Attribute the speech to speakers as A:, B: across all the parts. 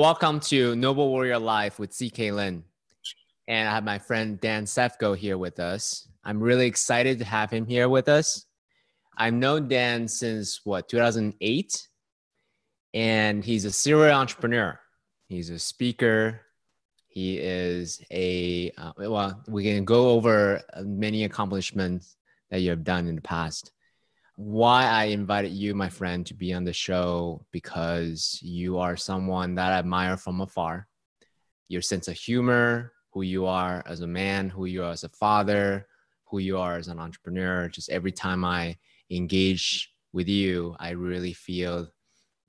A: Welcome to Noble Warrior Life with CK Lin. And I have my friend Dan Safkow here with us. I'm really excited to have him here with us. I've known Dan since what, 2008? And he's a serial entrepreneur. He's a speaker. He is a, uh, well, we can go over many accomplishments that you have done in the past why I invited you, my friend, to be on the show because you are someone that I admire from afar. Your sense of humor, who you are as a man, who you are as a father, who you are as an entrepreneur. Just every time I engage with you, I really feel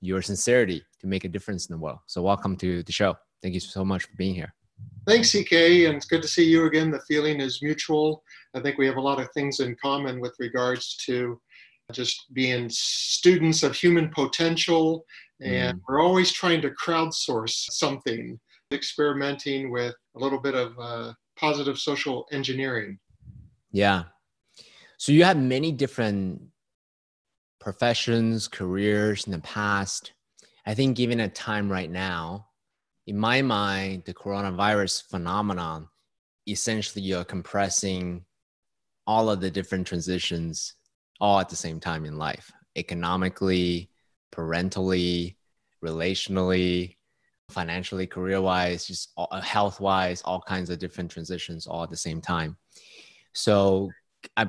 A: your sincerity to make a difference in the world. So, welcome to the show. Thank you so much for being here.
B: Thanks, CK, and it's good to see you again. The feeling is mutual. I think we have a lot of things in common with regards to just being students of human potential. And mm. we're always trying to crowdsource something, experimenting with a little bit of uh, positive social engineering.
A: Yeah. So you have many different professions, careers in the past. I think, given a time right now, in my mind, the coronavirus phenomenon, essentially you're compressing all of the different transitions all at the same time in life economically, parentally, relationally, financially, career wise, just uh, health wise, all kinds of different transitions all at the same time. So, I,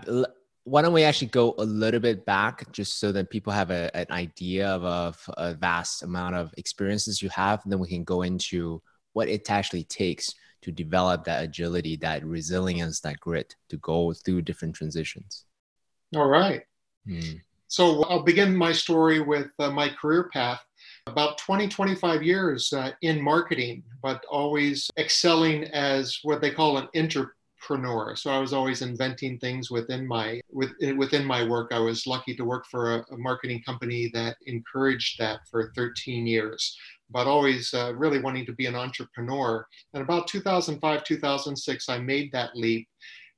A: why don't we actually go a little bit back just so that people have a, an idea of a, a vast amount of experiences you have? And then we can go into what it actually takes to develop that agility, that resilience, that grit to go through different transitions.
B: All right. Mm. So I'll begin my story with uh, my career path. About 20, 25 years uh, in marketing, but always excelling as what they call an entrepreneur. So I was always inventing things within my with, within my work. I was lucky to work for a, a marketing company that encouraged that for 13 years but always uh, really wanting to be an entrepreneur. And about 2005, 2006, I made that leap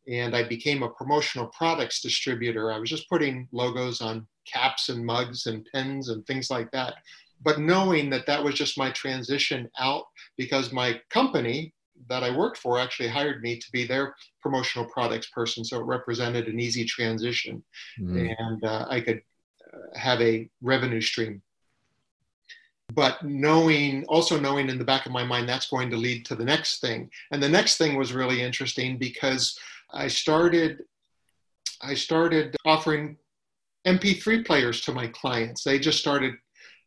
B: and I became a promotional products distributor. I was just putting logos on caps and mugs and pens and things like that. But knowing that that was just my transition out because my company that I worked for actually hired me to be their promotional products person. So it represented an easy transition mm-hmm. and uh, I could uh, have a revenue stream. But knowing, also knowing in the back of my mind, that's going to lead to the next thing. And the next thing was really interesting because I started I started offering MP3 players to my clients. They just started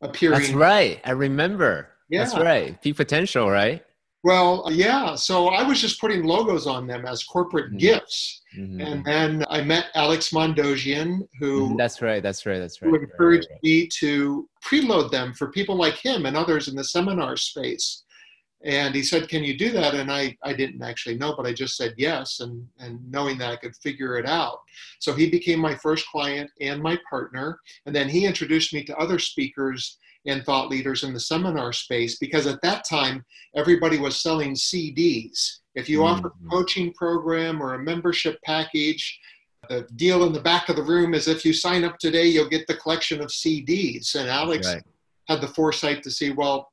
B: appearing.
A: That's right. I remember. Yeah. That's right. Peak potential, right?
B: Well, yeah. So I was just putting logos on them as corporate mm-hmm. gifts. Mm-hmm. And then I met Alex Mandossian, who
A: mm-hmm. that's right, that's right, that's right.
B: Who encouraged right, right, right. me to preload them for people like him and others in the seminar space. And he said, Can you do that? And I, I didn't actually know, but I just said yes, and, and knowing that I could figure it out. So he became my first client and my partner. And then he introduced me to other speakers and thought leaders in the seminar space because at that time, everybody was selling CDs. If you mm-hmm. offer a coaching program or a membership package, the deal in the back of the room is if you sign up today, you'll get the collection of CDs. And Alex right. had the foresight to see, well,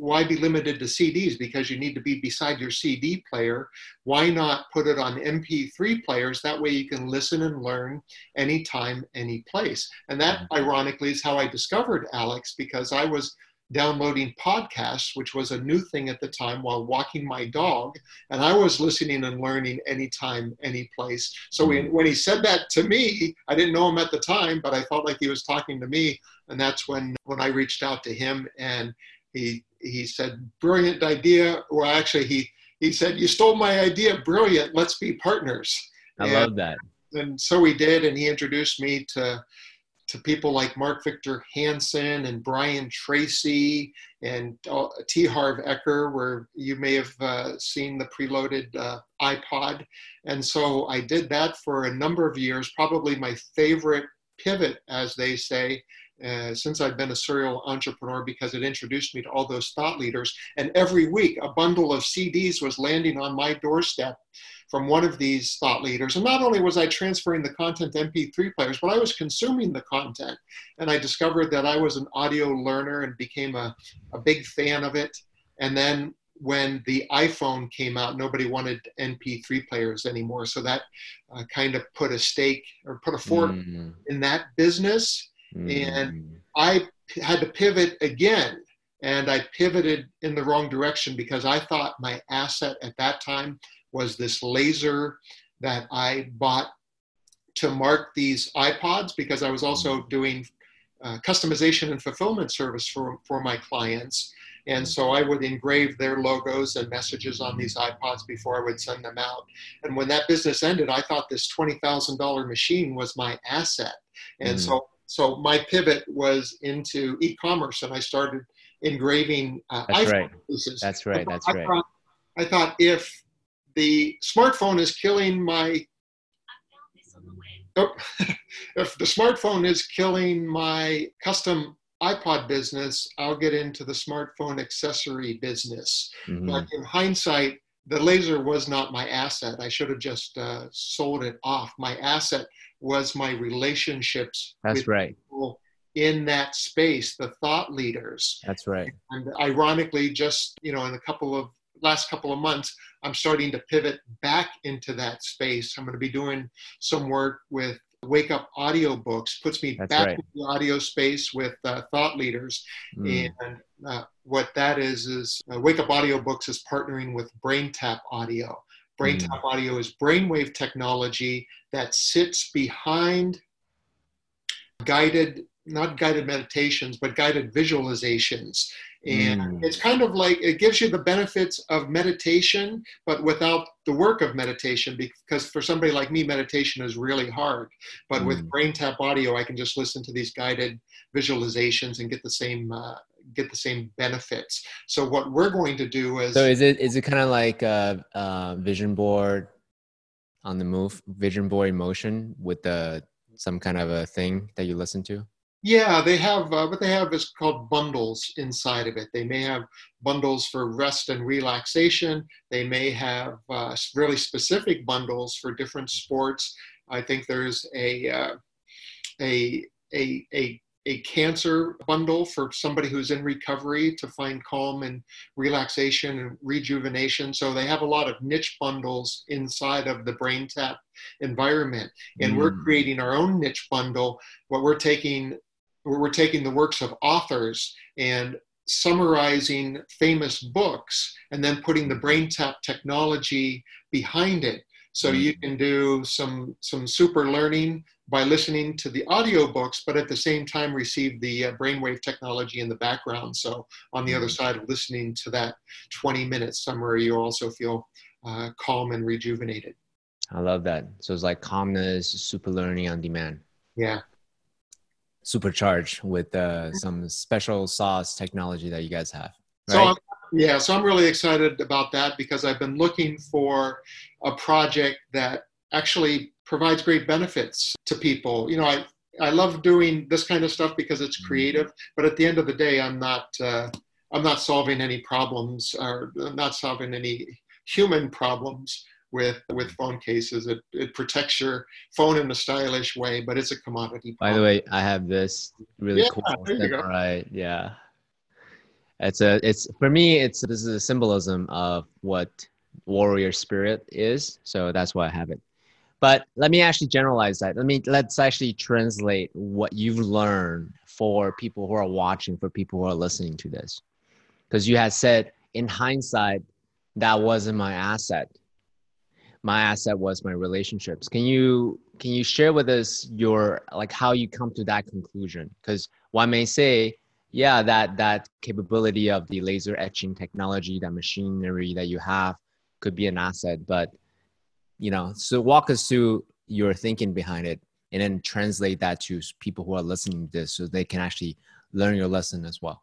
B: why be limited to CDs? Because you need to be beside your CD player. Why not put it on MP3 players? That way you can listen and learn anytime, any place. And that, mm-hmm. ironically, is how I discovered Alex because I was downloading podcasts, which was a new thing at the time while walking my dog. And I was listening and learning anytime, any place. So when, mm-hmm. when he said that to me, I didn't know him at the time, but I felt like he was talking to me. And that's when, when I reached out to him and he he said, brilliant idea. Well, actually, he, he said, you stole my idea. Brilliant. Let's be partners.
A: I and, love that.
B: And so we did. And he introduced me to, to people like Mark Victor Hansen and Brian Tracy and uh, T. Harv Eker, where you may have uh, seen the preloaded uh, iPod. And so I did that for a number of years, probably my favorite pivot, as they say, uh, since I've been a serial entrepreneur because it introduced me to all those thought leaders. And every week, a bundle of CDs was landing on my doorstep from one of these thought leaders. And not only was I transferring the content to MP3 players, but I was consuming the content. And I discovered that I was an audio learner and became a, a big fan of it. And then when the iPhone came out, nobody wanted MP3 players anymore. So that uh, kind of put a stake or put a fork mm. in that business. Mm. And I had to pivot again. And I pivoted in the wrong direction because I thought my asset at that time was this laser that I bought to mark these iPods because I was also doing uh, customization and fulfillment service for, for my clients. And so I would engrave their logos and messages on these iPods before I would send them out. And when that business ended, I thought this $20,000 machine was my asset. And mm. so, so my pivot was into e-commerce and I started engraving
A: uh, That's iPhone right. pieces. That's right. That's I right.
B: Thought, I thought if the smartphone is killing my oh, if the smartphone is killing my custom iPod business, I'll get into the smartphone accessory business. Mm-hmm. But in hindsight, the laser was not my asset. I should have just uh, sold it off. My asset was my relationships.
A: That's right.
B: in that space, the thought leaders.
A: That's right.
B: And ironically, just you know, in a couple of last couple of months, I'm starting to pivot back into that space. I'm going to be doing some work with Wake Up Audiobooks, puts me That's back right. in the audio space with uh, thought leaders. Mm. And uh, what that is, is uh, Wake Up Audiobooks is partnering with BrainTap Audio. BrainTap mm. Audio is brainwave technology that sits behind guided not guided meditations, but guided visualizations. And mm. it's kind of like it gives you the benefits of meditation, but without the work of meditation. Because for somebody like me, meditation is really hard. But mm. with BrainTap Audio, I can just listen to these guided visualizations and get the same uh, get the same benefits. So what we're going to do is
A: so is it is it kind of like a, a vision board on the move, vision board emotion with the some kind of a thing that you listen to?
B: Yeah, they have uh, what they have is called bundles inside of it. They may have bundles for rest and relaxation. They may have uh, really specific bundles for different sports. I think there's a uh, a a a a cancer bundle for somebody who's in recovery to find calm and relaxation and rejuvenation. So they have a lot of niche bundles inside of the BrainTap environment. And mm. we're creating our own niche bundle. What we're taking we're taking the works of authors and summarizing famous books and then putting the BrainTap technology behind it. So you can do some some super learning by listening to the audiobooks, but at the same time receive the uh, brainwave technology in the background. So on the other mm-hmm. side of listening to that 20 minute summary, you also feel uh, calm and rejuvenated.
A: I love that. So it's like calmness, super learning on demand.
B: Yeah
A: supercharged with uh, some special sauce technology that you guys have.
B: Right? So I'm, yeah, so I'm really excited about that because I've been looking for a project that actually provides great benefits to people. You know, I I love doing this kind of stuff because it's creative, but at the end of the day, I'm not uh, I'm not solving any problems or not solving any human problems with with phone cases. It it protects your phone in a stylish way, but it's a commodity.
A: By the way, I have this really yeah, cool. Right? Yeah. It's a it's for me. It's this is a symbolism of what warrior spirit is. So that's why I have it. But let me actually generalize that. Let me let's actually translate what you've learned for people who are watching, for people who are listening to this. Because you had said in hindsight, that wasn't my asset my asset was my relationships can you can you share with us your like how you come to that conclusion because one may say yeah that that capability of the laser etching technology that machinery that you have could be an asset but you know so walk us through your thinking behind it and then translate that to people who are listening to this so they can actually learn your lesson as well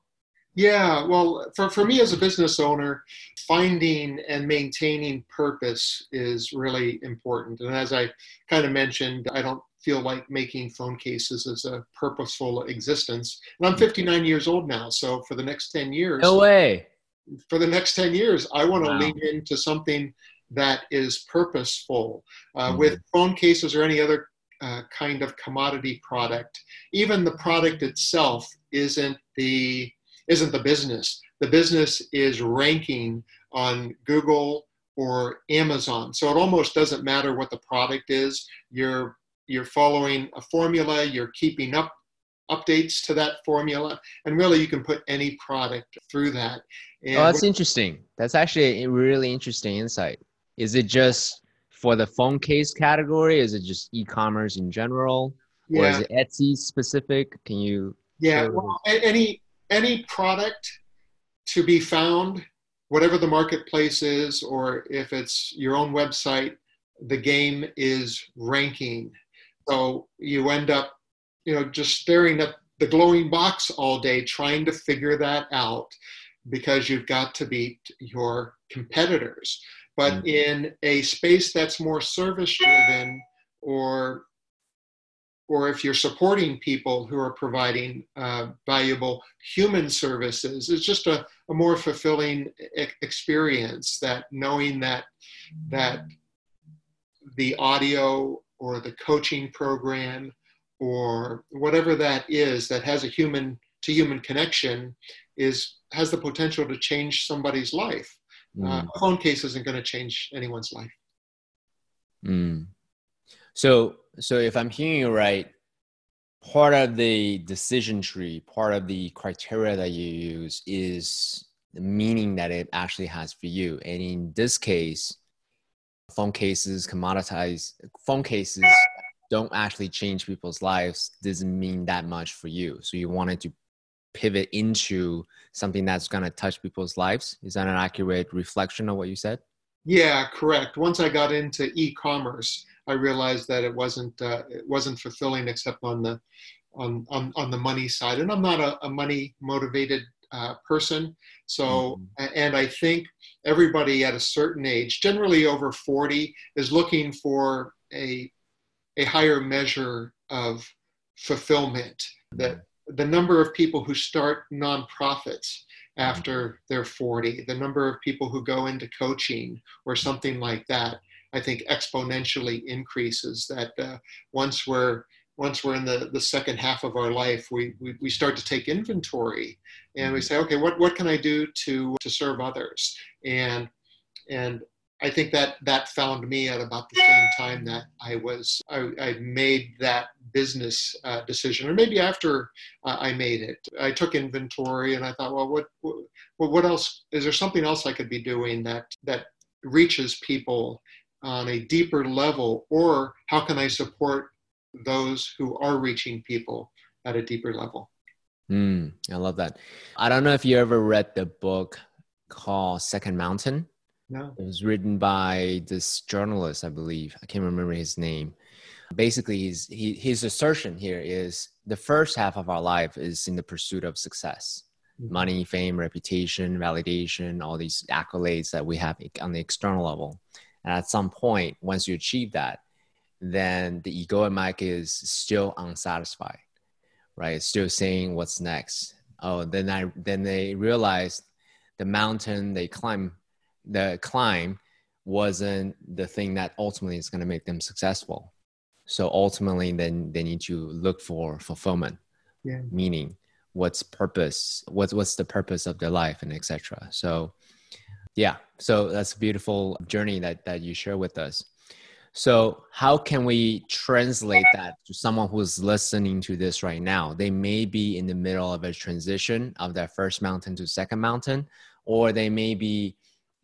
B: yeah, well, for, for me as a business owner, finding and maintaining purpose is really important. And as I kind of mentioned, I don't feel like making phone cases is a purposeful existence. And I'm 59 years old now, so for the next 10 years.
A: No way.
B: For the next 10 years, I want to wow. lean into something that is purposeful. Uh, mm-hmm. With phone cases or any other uh, kind of commodity product, even the product itself isn't the isn't the business. the business is ranking on Google or Amazon. So it almost doesn't matter what the product is. You're you're following a formula, you're keeping up updates to that formula, and really you can put any product through that. And
A: oh, that's interesting. That's actually a really interesting insight. Is it just for the phone case category? Is it just e-commerce in general? Yeah. Or is it Etsy specific? Can you
B: Yeah, well, any any product to be found, whatever the marketplace is, or if it's your own website, the game is ranking. So you end up, you know, just staring at the glowing box all day trying to figure that out because you've got to beat your competitors. But mm-hmm. in a space that's more service driven or or if you're supporting people who are providing uh, valuable human services, it's just a, a more fulfilling e- experience. That knowing that that the audio or the coaching program or whatever that is that has a human to human connection is has the potential to change somebody's life. Mm. Uh, a phone case isn't going to change anyone's life.
A: Mm. So, so if I'm hearing you right, part of the decision tree, part of the criteria that you use is the meaning that it actually has for you. And in this case, phone cases, commoditize phone cases don't actually change people's lives doesn't mean that much for you. So you wanted to pivot into something that's going to touch people's lives. Is that an accurate reflection of what you said?
B: Yeah, correct. Once I got into e-commerce, I realized that it wasn't uh, it wasn't fulfilling except on the on on, on the money side. And I'm not a, a money motivated uh, person. So, mm-hmm. and I think everybody at a certain age, generally over 40, is looking for a a higher measure of fulfillment. That the number of people who start nonprofits after they're 40, the number of people who go into coaching or something like that, I think exponentially increases. That uh, once we're once we're in the, the second half of our life, we, we, we start to take inventory and we say, okay, what, what can I do to, to serve others? And, and I think that that found me at about the same time that I was I, I made that business uh, decision, or maybe after uh, I made it. I took inventory and I thought, well, what, what what else is there something else I could be doing that that reaches people on a deeper level, or how can I support those who are reaching people at a deeper level?
A: Mm, I love that. I don't know if you ever read the book called Second Mountain.
B: No.
A: It was written by this journalist, I believe. I can't remember his name. Basically, his, he, his assertion here is the first half of our life is in the pursuit of success mm-hmm. money, fame, reputation, validation, all these accolades that we have on the external level. And at some point, once you achieve that, then the egoic is still unsatisfied, right? It's still saying what's next. Oh, then I then they realize the mountain they climb the climb wasn't the thing that ultimately is going to make them successful. So ultimately, then they need to look for fulfillment,
B: yeah.
A: meaning what's purpose, what's what's the purpose of their life, and etc. So, yeah, so that's a beautiful journey that that you share with us. So, how can we translate that to someone who's listening to this right now? They may be in the middle of a transition of their first mountain to second mountain, or they may be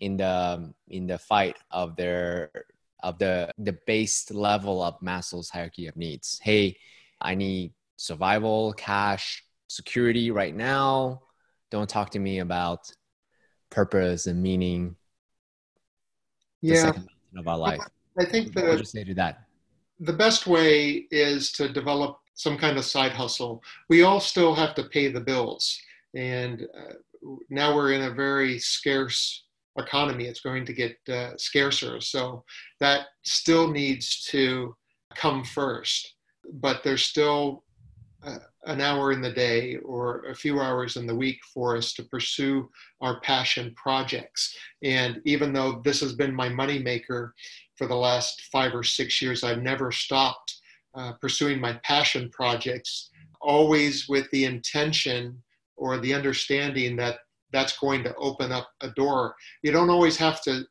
A: in the in the fight of their of the the base level of Maslow's hierarchy of needs. Hey, I need survival, cash, security right now. Don't talk to me about purpose and meaning.
B: Yeah,
A: of our life.
B: I think
A: the, you say to that?
B: The best way is to develop some kind of side hustle. We all still have to pay the bills, and uh, now we're in a very scarce economy, it's going to get uh, scarcer. So that still needs to come first. But there's still uh, an hour in the day or a few hours in the week for us to pursue our passion projects. And even though this has been my moneymaker for the last five or six years, I've never stopped uh, pursuing my passion projects, always with the intention or the understanding that that's going to open up a door. You don't always have to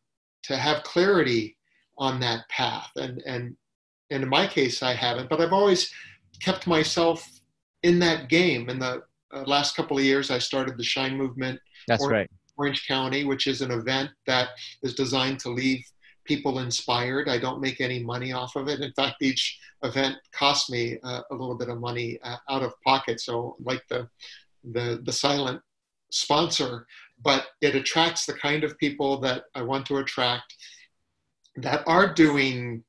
B: to have clarity on that path, and and and in my case, I haven't. But I've always kept myself in that game. In the uh, last couple of years, I started the Shine Movement.
A: That's Orange, right.
B: Orange County, which is an event that is designed to leave people inspired. I don't make any money off of it. In fact, each event costs me uh, a little bit of money uh, out of pocket. So, like the the the silent sponsor, but it attracts the kind of people that I want to attract that are doing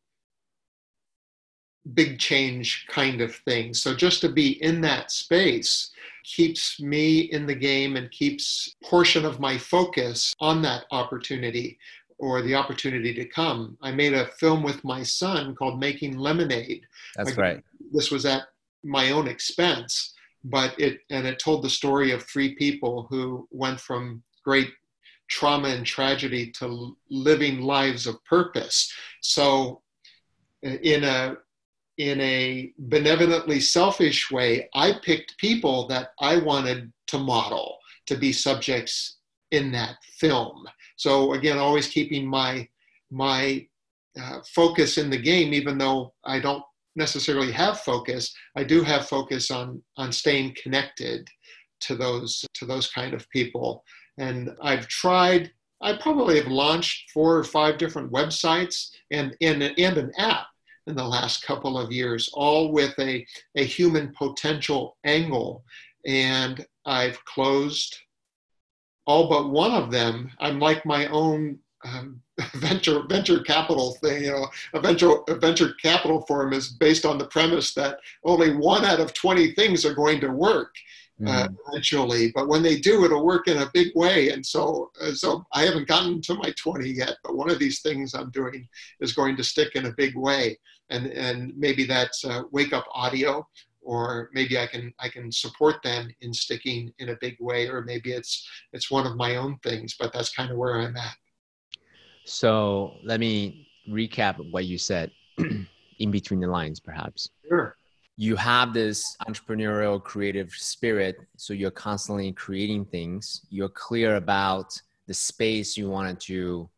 B: big change kind of things. So just to be in that space keeps me in the game and keeps portion of my focus on that opportunity or the opportunity to come. I made a film with my son called Making Lemonade.
A: That's right.
B: This was at my own expense, but it and it told the story of three people who went from great trauma and tragedy to living lives of purpose. So in a in a benevolently selfish way, I picked people that I wanted to model to be subjects in that film. So again, always keeping my my uh, focus in the game, even though I don't necessarily have focus, I do have focus on on staying connected to those to those kind of people. And I've tried. I probably have launched four or five different websites and and, and an app in the last couple of years, all with a, a human potential angle. And I've closed all but one of them. I'm like my own um, venture venture capital thing. You know, a venture a venture capital firm is based on the premise that only one out of 20 things are going to work uh, mm-hmm. eventually. But when they do, it'll work in a big way. And so, uh, so I haven't gotten to my 20 yet, but one of these things I'm doing is going to stick in a big way. And, and maybe that's uh, wake up audio, or maybe I can I can support them in sticking in a big way, or maybe it's it's one of my own things. But that's kind of where I'm at.
A: So let me recap what you said in between the lines, perhaps.
B: Sure.
A: You have this entrepreneurial creative spirit so you're constantly creating things. You're clear about the space you wanted to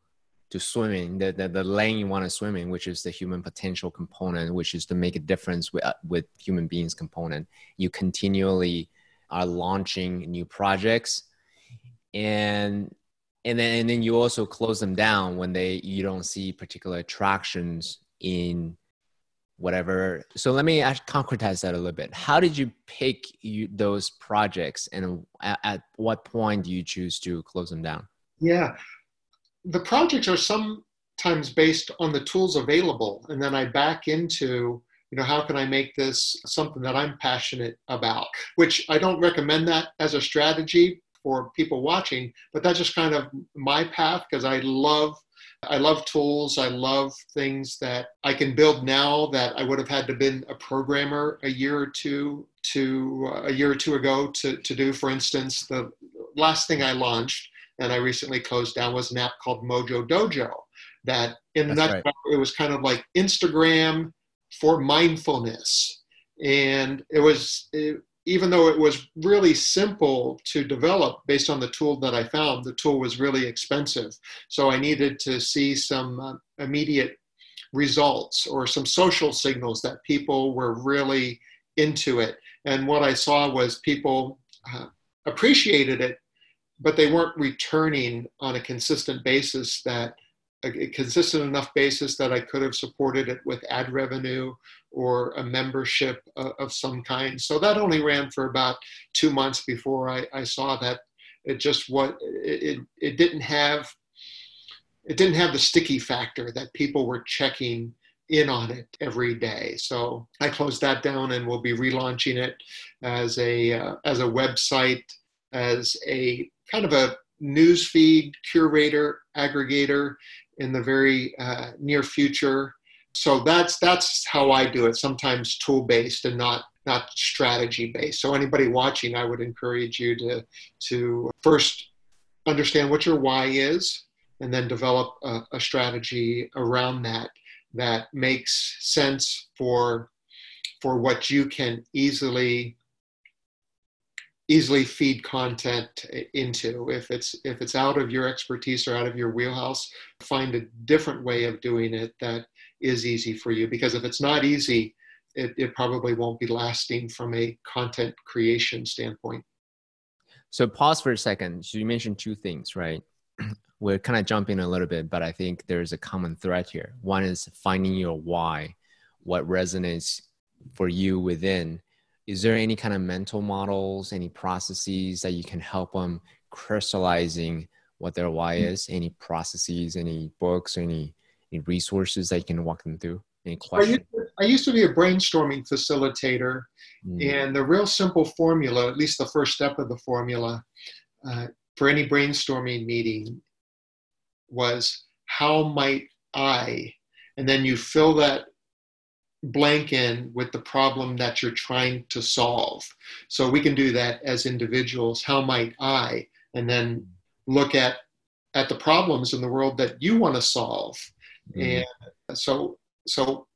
A: to swim in the, the, the lane you want to swim in which is the human potential component which is to make a difference with, uh, with human beings component. You continually are launching new projects. And and then and then you also close them down when they you don't see particular attractions in whatever. So let me concretize that a little bit. How did you pick you, those projects, and at, at, what point do you choose to close them down?
B: Yeah, the projects are sometimes based on the tools available, and then I back into you know how can I make this something that I'm passionate about. Which I don't recommend that as a strategy for people watching, but that's just kind of my path because I love I love tools. I love things that I can build now that I would have had to been a programmer a year or two to uh, a year or two ago to, to do. For instance, the last thing I launched and I recently closed down was an app called Mojo Dojo. That in that right. it was kind of like Instagram for mindfulness, and it was it, even though it was really simple to develop based on the tool that I found, the tool was really expensive. So I needed to see some uh, immediate results or some social signals that people were really into it. And what I saw was people uh, appreciated it, but they weren't returning on a consistent basis that a consistent enough basis that I could have supported it with ad revenue or a membership of, of some kind. So that only ran for about two months before I, I saw that it just what it, it didn't have it didn't have the sticky factor that people were checking in on it every day. So I closed that down and we'll be relaunching it as a uh, as a website, as a kind of a newsfeed curator aggregator in the very uh, near future. So that's that's how I do it. Sometimes tool based and not not strategy based. So anybody watching, I would encourage you to to first understand what your why is, and then develop a, a strategy around that that makes sense for for what you can easily easily feed content into. If it's if it's out of your expertise or out of your wheelhouse find a different way of doing it that is easy for you. Because if it's not easy it, it probably won't be lasting from a content creation standpoint.
A: So pause for a second. So you mentioned two things right? We're kind of jumping a little bit but i think there's a common thread here. One is finding your why what resonates for you within is there any kind of mental models any processes that you can help them crystallizing what their why mm. is any processes any books any, any resources that you can walk them through any questions
B: I used to be a brainstorming facilitator mm. and the real simple formula at least the first step of the formula uh, for any brainstorming meeting was how might i and then you fill that blank in with the problem that you're trying to solve. So we can do that as individuals. How might I? And then look at at the problems in the world that you want to solve. Mm. And so so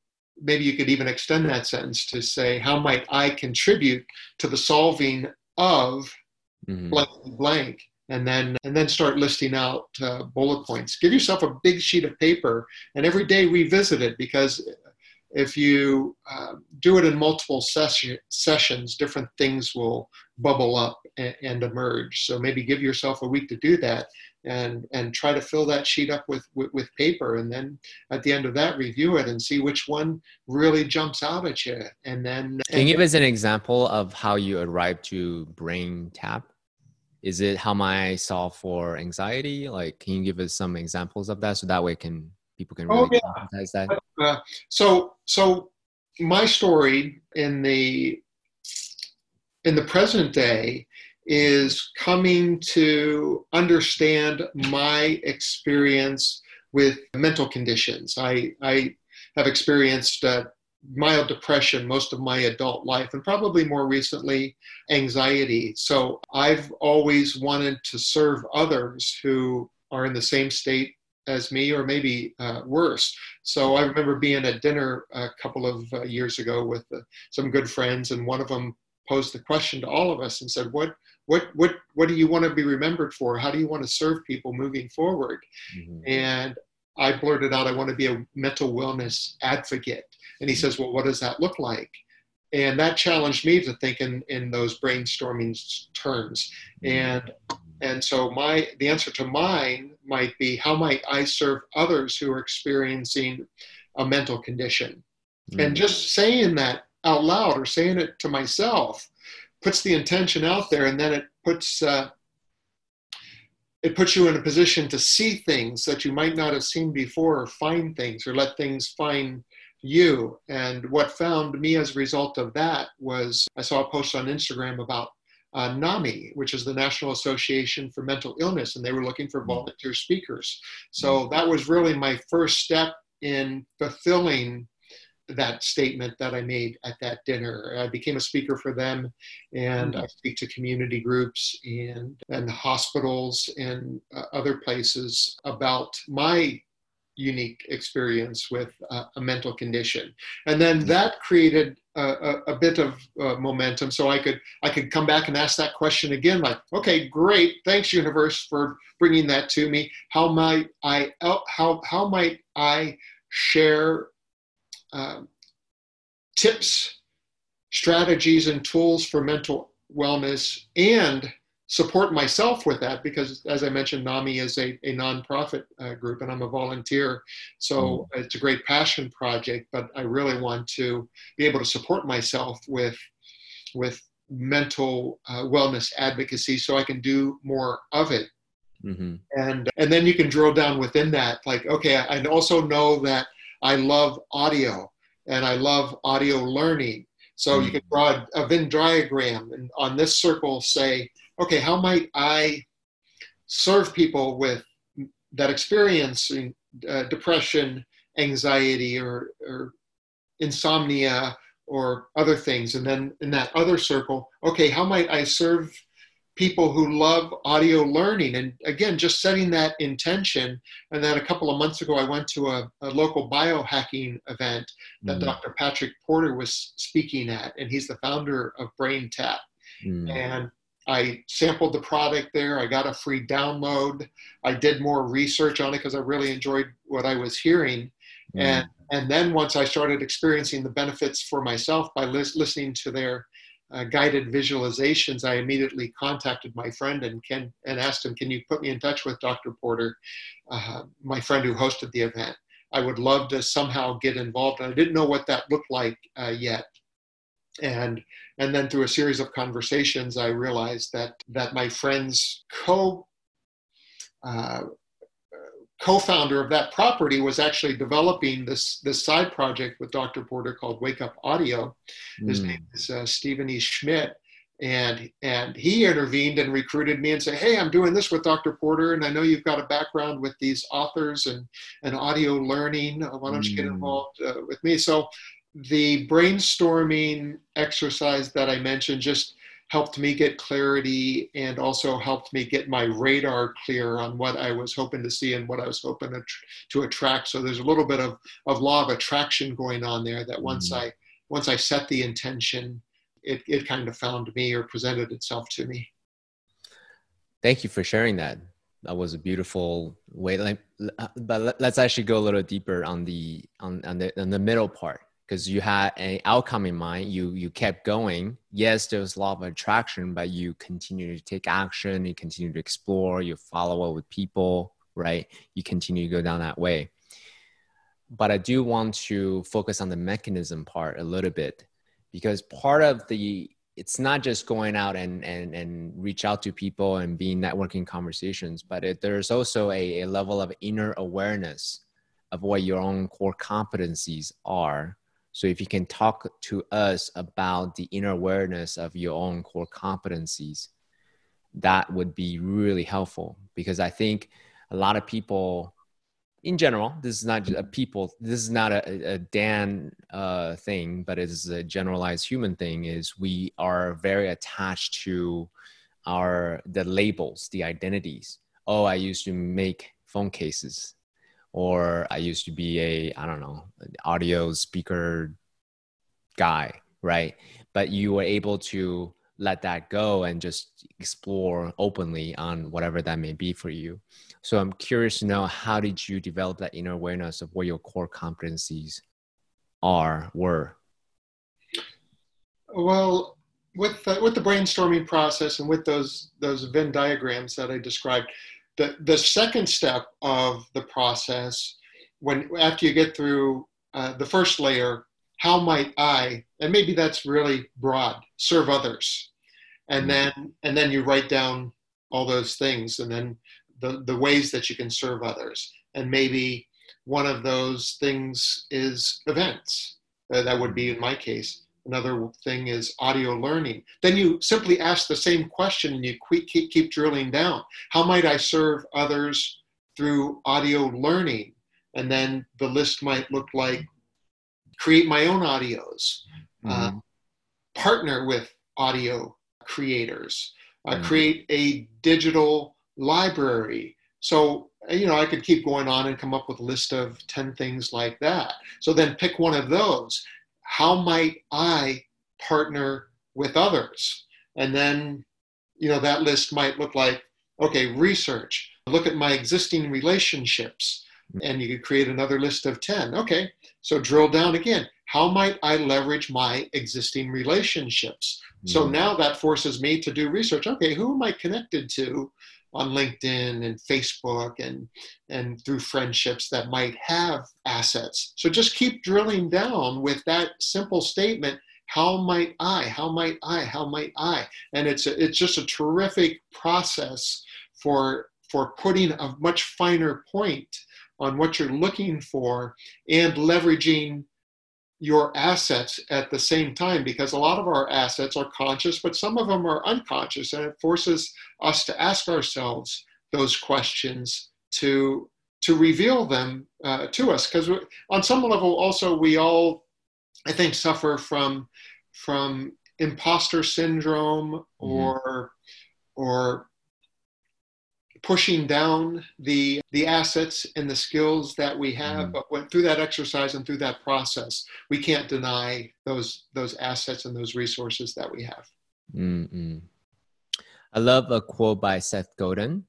B: maybe you could even extend that sentence to say, how might I contribute to the solving of mm-hmm. blank blank? And then, and then start listing out uh, bullet points. Give yourself a big sheet of paper and every day revisit it because if you uh, do it in multiple session, sessions, different things will bubble up and, and, emerge. So maybe give yourself a week to do that and, and try to fill that sheet up with, with, with, paper. And then at the end of that, review it and see which one really jumps out at you. And then.
A: Can you give us an example of how you arrived to brain tap? Is it how I solve for anxiety? Like, can you give us some examples of that so that way I can people can oh, really oh, yeah. that?
B: Uh, so, so my story in the in the present day is coming to understand my experience with mental conditions. I, I have experienced uh, mild depression most of my adult life and probably more recently anxiety. So I've always wanted to serve others who are in the same state as me or maybe uh, worse. So I remember being at dinner a couple of uh, years ago with uh, some good friends, and one of them posed the question to all of us and said, "What, what, what, what do you want to be remembered for? How do you want to serve people moving forward?" Mm-hmm. And I blurted out, "I want to be a mental wellness advocate." And he mm-hmm. says, "Well, what does that look like?" And that challenged me to think in, in those brainstorming terms. Mm-hmm. And and so my the answer to mine might be how might I serve others who are experiencing a mental condition? Mm. And just saying that out loud or saying it to myself puts the intention out there and then it puts uh, it puts you in a position to see things that you might not have seen before or find things or let things find you and what found me as a result of that was i saw a post on instagram about uh, NAMI, which is the National Association for Mental Illness, and they were looking for mm. volunteer speakers. So mm. that was really my first step in fulfilling that statement that I made at that dinner. I became a speaker for them, and I speak to community groups and and hospitals and uh, other places about my unique experience with a mental condition. And then that created a, a, a bit of uh, momentum. So I could I could come back and ask that question again, like, okay, great, thanks universe for bringing that to me. How might I how how might I share uh, tips, strategies, and tools for mental wellness and support myself with that because, as I mentioned, NAMI is a, a nonprofit uh, group and I'm a volunteer. So mm. it's a great passion project, but I really want to be able to support myself with, with mental uh, wellness advocacy so I can do more of it. Mm-hmm. And, and then you can drill down within that. Like, okay, I also know that I love audio and I love audio learning. So mm-hmm. you can draw a Venn diagram and on this circle say, okay, how might I serve people with that experiencing uh, depression, anxiety, or, or insomnia, or other things? And then in that other circle, okay, how might I serve people who love audio learning? And again, just setting that intention. And then a couple of months ago, I went to a, a local biohacking event that mm. Dr. Patrick Porter was speaking at, and he's the founder of BrainTap. Mm. And I sampled the product there. I got a free download. I did more research on it because I really enjoyed what I was hearing. Mm. And and then once I started experiencing the benefits for myself by lis- listening to their uh, guided visualizations, I immediately contacted my friend and Ken and asked him, "Can you put me in touch with Dr. Porter, uh, my friend who hosted the event? I would love to somehow get involved." And I didn't know what that looked like uh, yet and and then through a series of conversations i realized that that my friend's co uh, co-founder of that property was actually developing this this side project with dr porter called wake up audio. His mm. name is uh, stephen e. Schmidt. And and he intervened and recruited me and said hey i'm doing this with dr porter and i know you've got a background with these authors and and audio learning. Why don't you get hmm. involved uh, with me? So the brainstorming exercise that I mentioned just helped me get clarity and also helped me get my radar clear on what I was hoping to see and what I was hoping to, to attract. So there's a little bit of, of law of attraction going on there that once mm-hmm. I once I set the intention, it, it kind of found me or presented itself to me.
A: Thank you for sharing that. That was a beautiful way. Like, but let's actually go a little deeper on the on, on the on the middle part because you had an outcome in mind you you kept going. Yes there was a lot of attraction but you continue to take action you continue to explore you follow up with people right? You continue to go down that way. But i do want to focus on the mechanism part a little bit because part of the it's not just going out and and, and reach out to people and being networking conversations but it, there's also a, a level of inner awareness of what your own core competencies are so if you can talk to us about the inner awareness of your own core competencies, that would be really helpful because I think a lot of people in general, this is not a people, this is not a, a Dan uh, thing, but it is a generalized human thing is we are very attached to our, the labels, the identities. Oh, I used to make phone cases or I used to be a I don't know audio speaker guy, right? But you were able to let that go and just explore openly on whatever that may be for you. So I'm curious to know how did you develop that inner awareness of what your core competencies are were?
B: Well, with the, with the brainstorming process and with those those Venn diagrams that I described, the, the second step of the process, when after you get through uh, the first layer, how might I, and maybe that's really broad, serve others, and mm-hmm. then and then you write down all those things, and then the the ways that you can serve others, and maybe one of those things is events. Uh, that would be in my case Another thing is audio learning. Then you simply ask the same question and you keep, keep drilling down. How might I serve others through audio learning? And then the list might look like create my own audios, mm-hmm. uh, partner with audio creators, uh, mm-hmm. create a digital library. So, you know, I could keep going on and come up with a list of 10 things like that. So then pick one of those how might I partner with others? And then, you know, that list might look like, okay, research, look at my existing relationships. And you could create another list of 10. Okay, so drill down again. How might I leverage my existing relationships? Mm-hmm. So now that forces me to do research. Okay, who am I connected to? On LinkedIn and Facebook and and through friendships that might have assets. So just keep drilling down with that simple statement. How might I? How might I? How might I? And it's a, it's just a terrific process for for putting a much finer point on what you're looking for and leveraging your assets at the same time because a lot of our assets are conscious, but some of them are unconscious, and it forces us to ask ourselves those questions to to reveal them uh, to us. Because on some level, also we all, I think, suffer from from imposter syndrome mm-hmm. or or pushing down the the assets and the skills that we have mm-hmm. but went through that exercise and through that process we can't deny those those assets and those resources that we have
A: mm I love a quote by Seth Godin.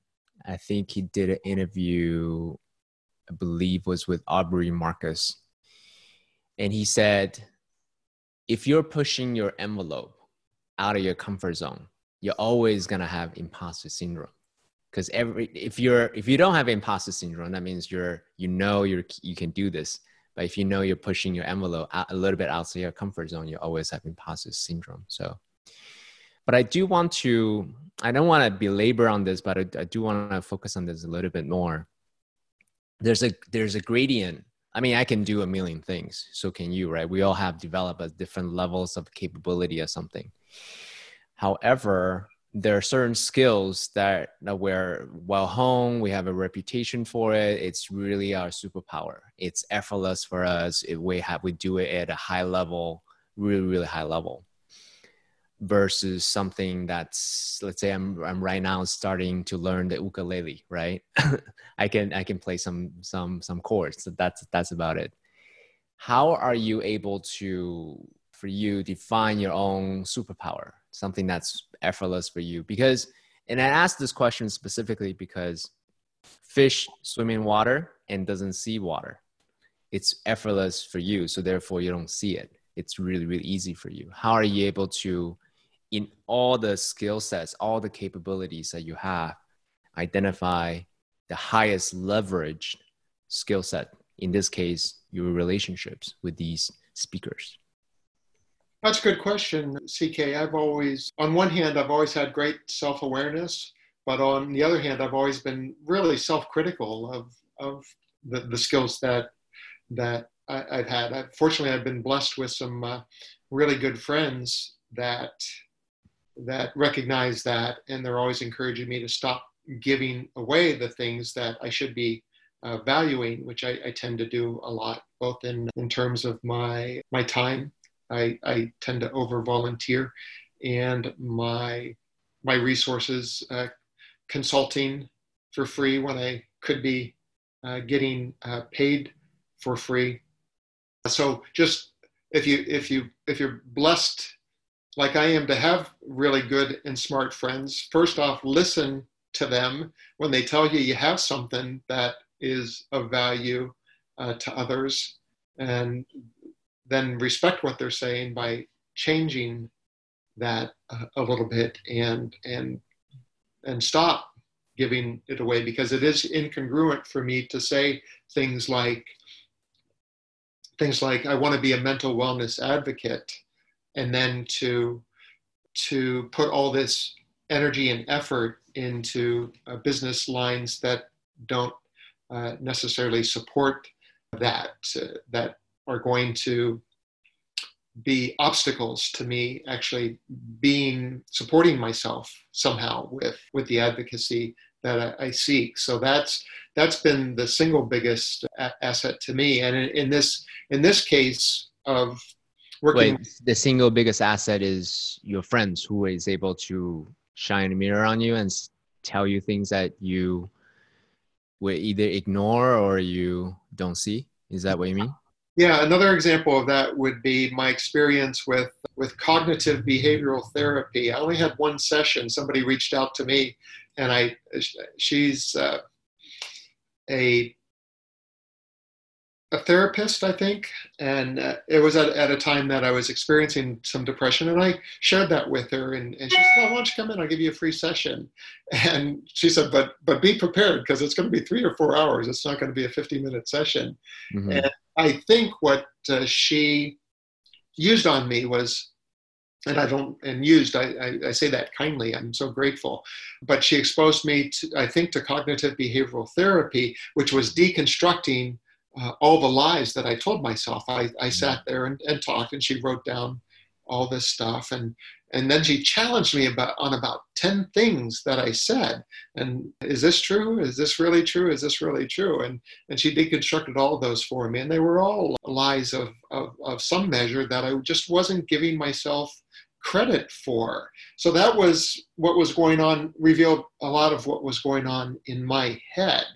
A: I think he did an interview, I believe was with Aubrey Marcus. And he said, if you're pushing your envelope out of your comfort zone, you're always gonna have imposter syndrome. Because every if you're if you don't have imposter syndrome, that means you're you know you're you can do this. But if you know you're pushing your envelope a little bit outside your comfort zone, you always have imposter syndrome. So, but I do want to I don't want to belabor on this, but I, I do want to focus on this a little bit more. There's a there's a gradient I mean, I can do a million things. So can you, right? We all have developed different levels of capability or something. However, there are certain skills that, that we're well honed. We have a reputation for it. It's really our superpower. It's effortless for us. We have we do it at a high level, really, really high level versus something that's let's say I'm I'm right now starting to learn the ukulele, right? I can I can play some some some chords. So that's that's about it. How are you able to for you define your own superpower, something that's effortless for you? Because and I asked this question specifically because fish swim in water and doesn't see water. It's effortless for you, so therefore you don't see it. It's really really easy for you. How are you able to in all the skill sets, all the capabilities that you have, identify the highest leverage skill set. In this case, your relationships with these speakers.
B: That's a good question, CK. I've always, on one hand, I've always had great self awareness, but on the other hand, I've always been really self critical of, of the, the skills that, that I, have had. I, fortunately, I've been blessed with some uh, really good friends that that recognize that and they're always encouraging me to stop giving away the things that I should be uh, valuing, which I, I, tend to do a lot, both in, in terms of my my time. I, I tend to over volunteer, and my my resources, uh, consulting for free when I could be uh, getting uh, paid for free. So just if you if you if you're blessed like I am to have really good and smart friends, first off, listen to them when they tell you you have something that is of value uh, to others, and then respect what they're saying by changing that uh, a little bit and and and stop giving it away because it is incongruent for me to say things like things like I want to be a mental wellness advocate and then to to put all this energy and effort into uh, business lines that don't uh, necessarily support that uh, that are going to be obstacles to me actually being supporting myself somehow with with the advocacy that I, I seek so that's that's been the single biggest a- asset to me and in, in this in this case of
A: working. Wait, the single biggest asset is your friends who is able to shine a mirror on you and tell you things that you would either ignore or you don't see. Is that what you mean?
B: Yeah, another example of that would be my experience with with cognitive behavioral therapy. I only had one session. Somebody reached out to me, and I she's uh, a a therapist, I think, and uh, it was at, at a time that I was experiencing some depression, and I shared that with her, and, and she said, oh, "Why don't you come in? I'll give you a free session." And she said, "But but be prepared because it's going to be three or four hours. It's not going to be a fifty-minute session." Mm-hmm. And I think what uh, she used on me was and I don't and used I, I, I, say that kindly I'm so grateful but she exposed me to I think to cognitive behavioral therapy which was deconstructing uh, all the lies that I told myself. I, I mm-hmm. sat there and, and talked, and she wrote down all this stuff, and and then she challenged me about on about ten things that I said. And is this true? Is this really true? Is this really true? And and she deconstructed all those for me, and they were all lies of of, of some measure that I just wasn't giving myself credit for. So that was what was going on, revealed a lot of what was going on in my head.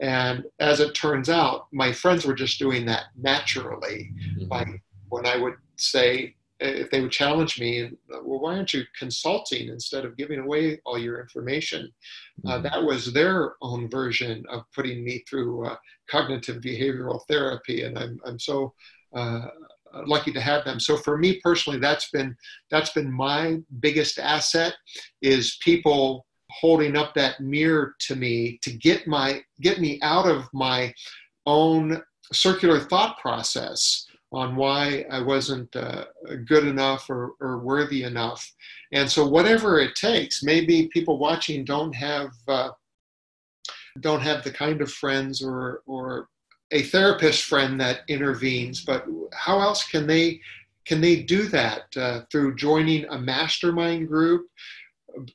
B: And as it turns out, my friends were just doing that naturally. Mm-hmm. Like when I would say if they would challenge me, and well, why aren't you consulting instead of giving away all your information? Uh, mm-hmm. Uh, that was their own version of putting me through uh, cognitive behavioral therapy, and I'm I'm so uh, lucky to have them. So for me personally, that's been that's been my biggest asset is people holding up that mirror to me to get my get me out of my own circular thought process on why I wasn't uh, good enough or, or, worthy enough. And so, whatever it takes, maybe people watching don't have uh, don't have the kind of friends or or a therapist friend that intervenes. But how else can they can they do that uh, through joining a mastermind group?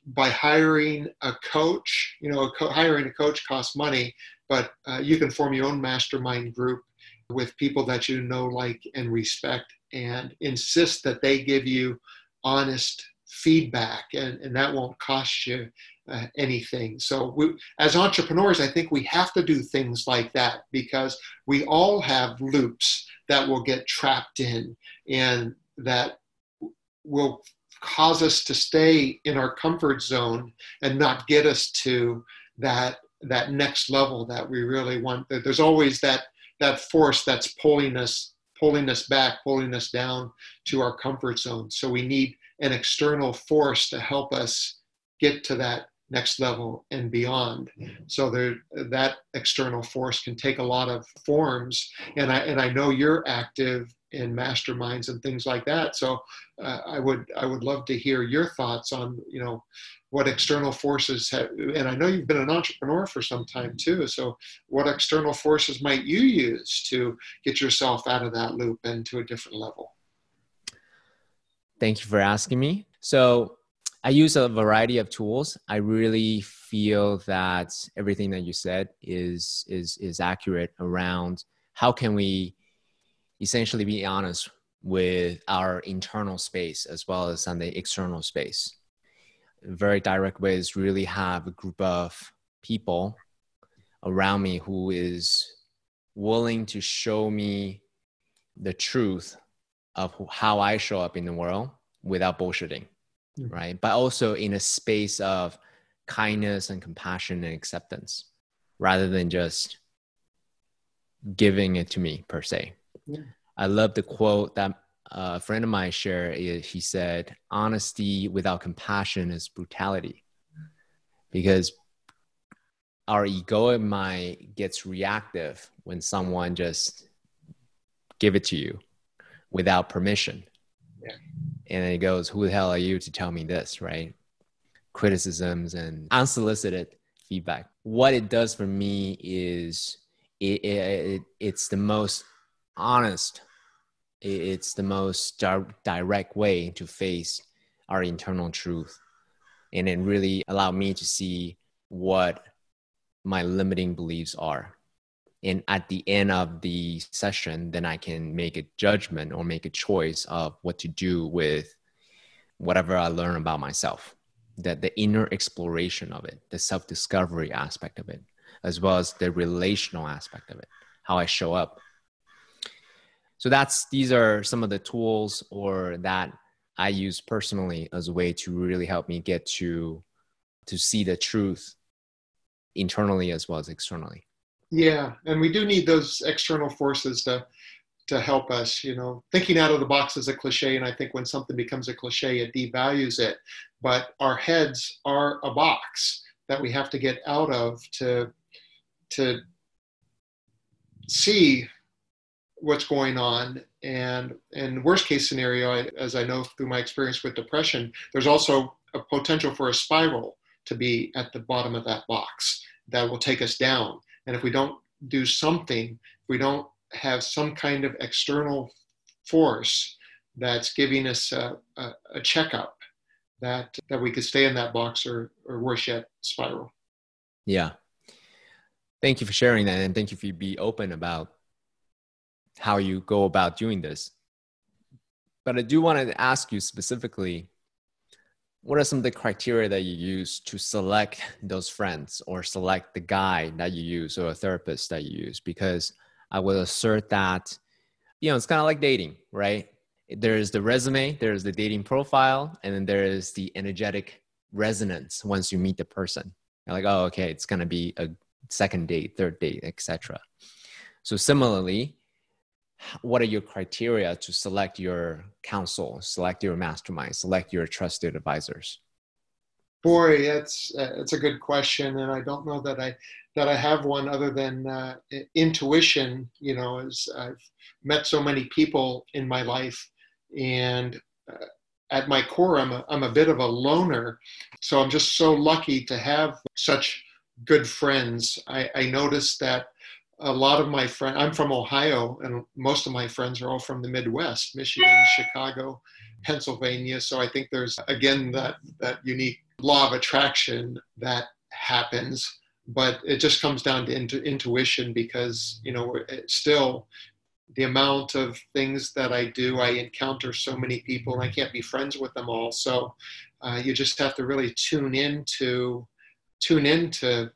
B: By hiring a coach, you know, a co- hiring a coach costs money, but uh, you can form your own mastermind group with people that you know, like, and respect, and insist that they give you honest feedback, and, and that won't cost you uh, anything. So, we, as entrepreneurs, I think we have to do things like that because we all have loops that will get trapped in and that will cause us to stay in our comfort zone and not get us to that that next level that we really want there's always that that force that's pulling us pulling us back pulling us down to our comfort zone. So we need an external force to help us get to that next level and beyond. So there that external force can take a lot of forms. And i and i know you're active in masterminds and things like that. So uh, i would i would love to hear your thoughts on you know what external forces have, and I know you've been an entrepreneur for some time too. So, what external forces might you use to get yourself out of that loop and to a different level?
A: Thank you for asking me. So, I use a variety of tools. I really feel that everything that you said is is is accurate around how can we essentially be honest with our internal space as well as on the external space very direct ways really have a group of people around me who is willing to show me the truth of how I show up in the world without bullshitting, mm-hmm. right? But also in a space of kindness and compassion and acceptance rather than just giving it to me per se. Yeah. I love the quote that a friend of mine shared, eh, he said, honesty without compassion is brutality. Because our ego mind gets reactive when someone just give it to you without permission. Yeah. And it goes, who the hell are you to tell me this, right? Criticisms and unsolicited feedback. What it does for me is it, it, it's the most honest it's the most direct way to face our internal truth. And it really allowed me to see what my limiting beliefs are. And at the end of the session then i can make a judgment or make a choice of what to do with whatever i learn about myself that the inner exploration of it the self-discovery aspect of it as well as the relational aspect of it how i show up so that's these are some of the tools or that I use personally as a way to really help me get to to see the truth internally as well as externally.
B: Yeah, and we do need those external forces to to help us. You know, thinking out of the box is a cliche, and I think when something becomes a cliche, it devalues it. But our heads are a box that we have to get out of to to see what's going on. And in worst case scenario as i know through my experience with depression there's also a potential for a spiral to be at the bottom of that box that will take us down. And if we don't do something if we don't have some kind of external force that's giving us a, a, a checkup that that we could stay in that box or or worse yet spiral.
A: Yeah. Thank you for sharing that and thank you for being open about how you go about doing this. But I do want to ask you specifically what are some of the criteria that you use to select those friends or select the guy that you use or a therapist that you use? Because I would assert that, you know, it's kind of like dating, right? there's the resume, there's the dating profile, and then there is the energetic resonance once you meet the person. You're like, oh, okay, it's gonna be a second date, third date, etc. So similarly, what are your criteria to select your counsel, select your mastermind, select your trusted advisors?
B: Boy, that's uh, it's a good question, and I don't know that I that I have one other than uh, intuition. You know, as I've met so many people in my life, and uh, at my core, I'm a, I'm a bit of a loner. So I'm just so lucky to have such good friends. I, I noticed that a lot of my friends, I'm from Ohio, and most of my friends are all from the Midwest, Michigan, Chicago, Pennsylvania. So I think there's, again, that, that unique law of attraction that happens. But it just comes down to intu- intuition because, you know, still the amount of things that I do, I encounter so many people and I can't be friends with them all. So uh, you just have to really tune into tune into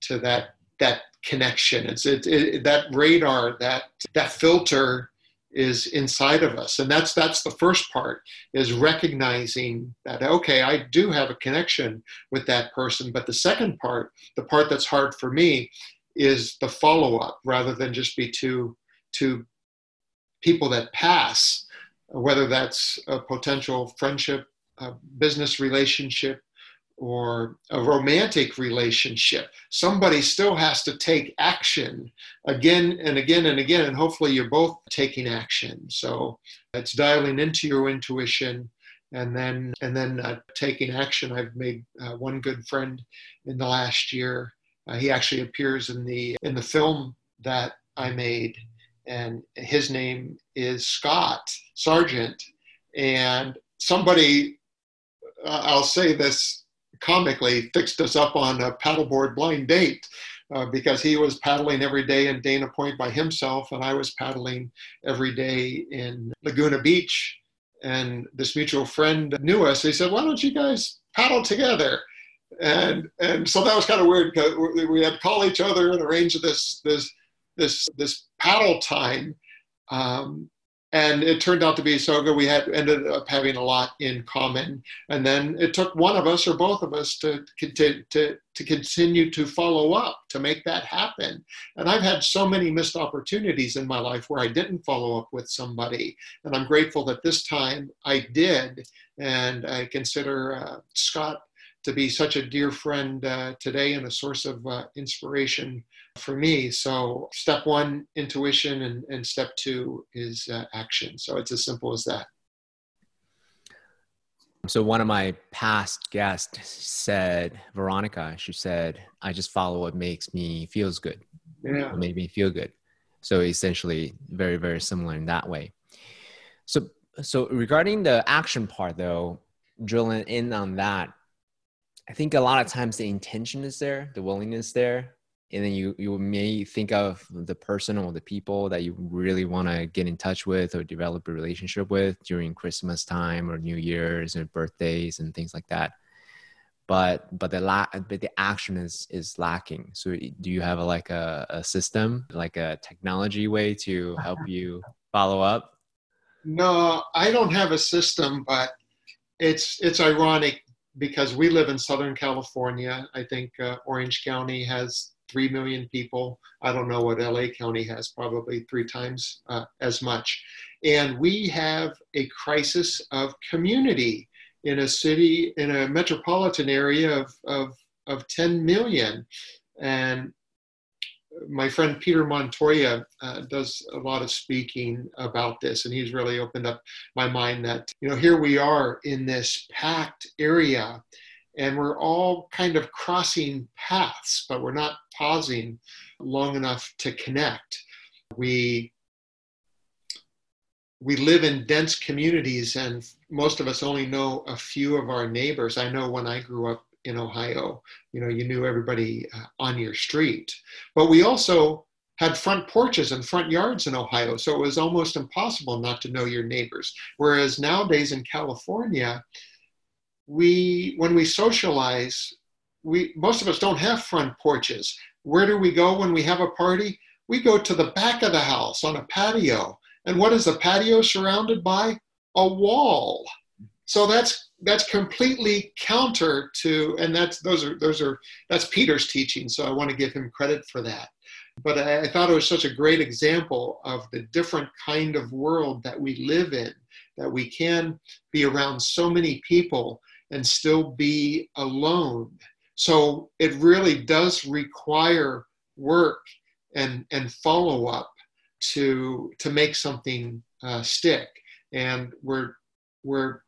B: to that that connection. It's it, it, that radar, that that filter is inside of us, and that's that's the first part is recognizing that okay, I do have a connection with that person. But the second part, the part that's hard for me, is the follow up rather than just be too to people that pass, whether that's a potential friendship, a business relationship, or a romantic relationship. Somebody still has to take action again and again and again, and hopefully you're both taking action. So it's dialing into your intuition and then and then uh, taking action. I've made uh, one good friend in the last year. Uh, he actually appears in the in the film that I made and his name is Scott Sargent. And somebody, uh, I'll say this comically, fixed us up on a paddleboard blind date. Uh, because he was paddling every day in Dana Point by himself, and I was paddling every day in Laguna Beach. And this mutual friend knew us. He said, "Why don't you guys paddle together?" And and so that was kind of weird because we had to call each other and arrange this this this this paddle time, um, and it turned out to be so good. We had ended up having a lot in common, and then it took one of us or both of us to to to, to continue to follow up to make that happen. And I've had so many missed opportunities in my life where I didn't follow up with somebody, and I'm grateful that this time I did, and I consider uh, Scott to be such a dear friend uh, today and a source of uh, inspiration for me. So, step one, intuition, and, and step two is uh, action. So, it's as simple as that.
A: So, one of my past guests said, Veronica, she said, I just follow what makes me feels good.
B: Yeah.
A: What made me feel good. So, essentially, very, very similar in that way. So, so regarding the action part, though, drilling in on that, I think a lot of times the intention is there, the willingness there, and then you you may think of the person or the people that you really want to get in touch with or develop a relationship with during Christmas time or New Year's and birthdays and things like that. But but the la- but the action is is lacking. So do you have a, like a, a system, like a technology way to help you follow up?
B: No, I don't have a system, but it's it's ironic because we live in Southern California. I think uh, Orange County has 3 million people. I don't know what LA County has, probably three times uh, as much. And we have a crisis of community in a city, in a metropolitan area of, of, of 10 million. And my friend Peter Montoya uh, does a lot of speaking about this, and he's really opened up my mind that, you know, here we are in this packed area, and we're all kind of crossing paths, but we're not pausing long enough to connect. We we live in dense communities, and most of us only know a few of our neighbors. I know when I grew up in Ohio. You know, you knew everybody uh, on your street. But we also had front porches and front yards in Ohio, so it was almost impossible not to know your neighbors. Whereas nowadays in California, we when we socialize, we most of us don't have front porches. Where do we go when we have a party? We go to the back of the house on a patio. And what is the patio surrounded by? a wall. So that's that's completely counter to, and that's those are those are that's Peter's teaching. So I want to give him credit for that. But I, I thought it was such a great example of the different kind of world that we live in. That we can be around so many people and still be alone. So it really does require work and and follow up to to make something uh, stick. And we're we're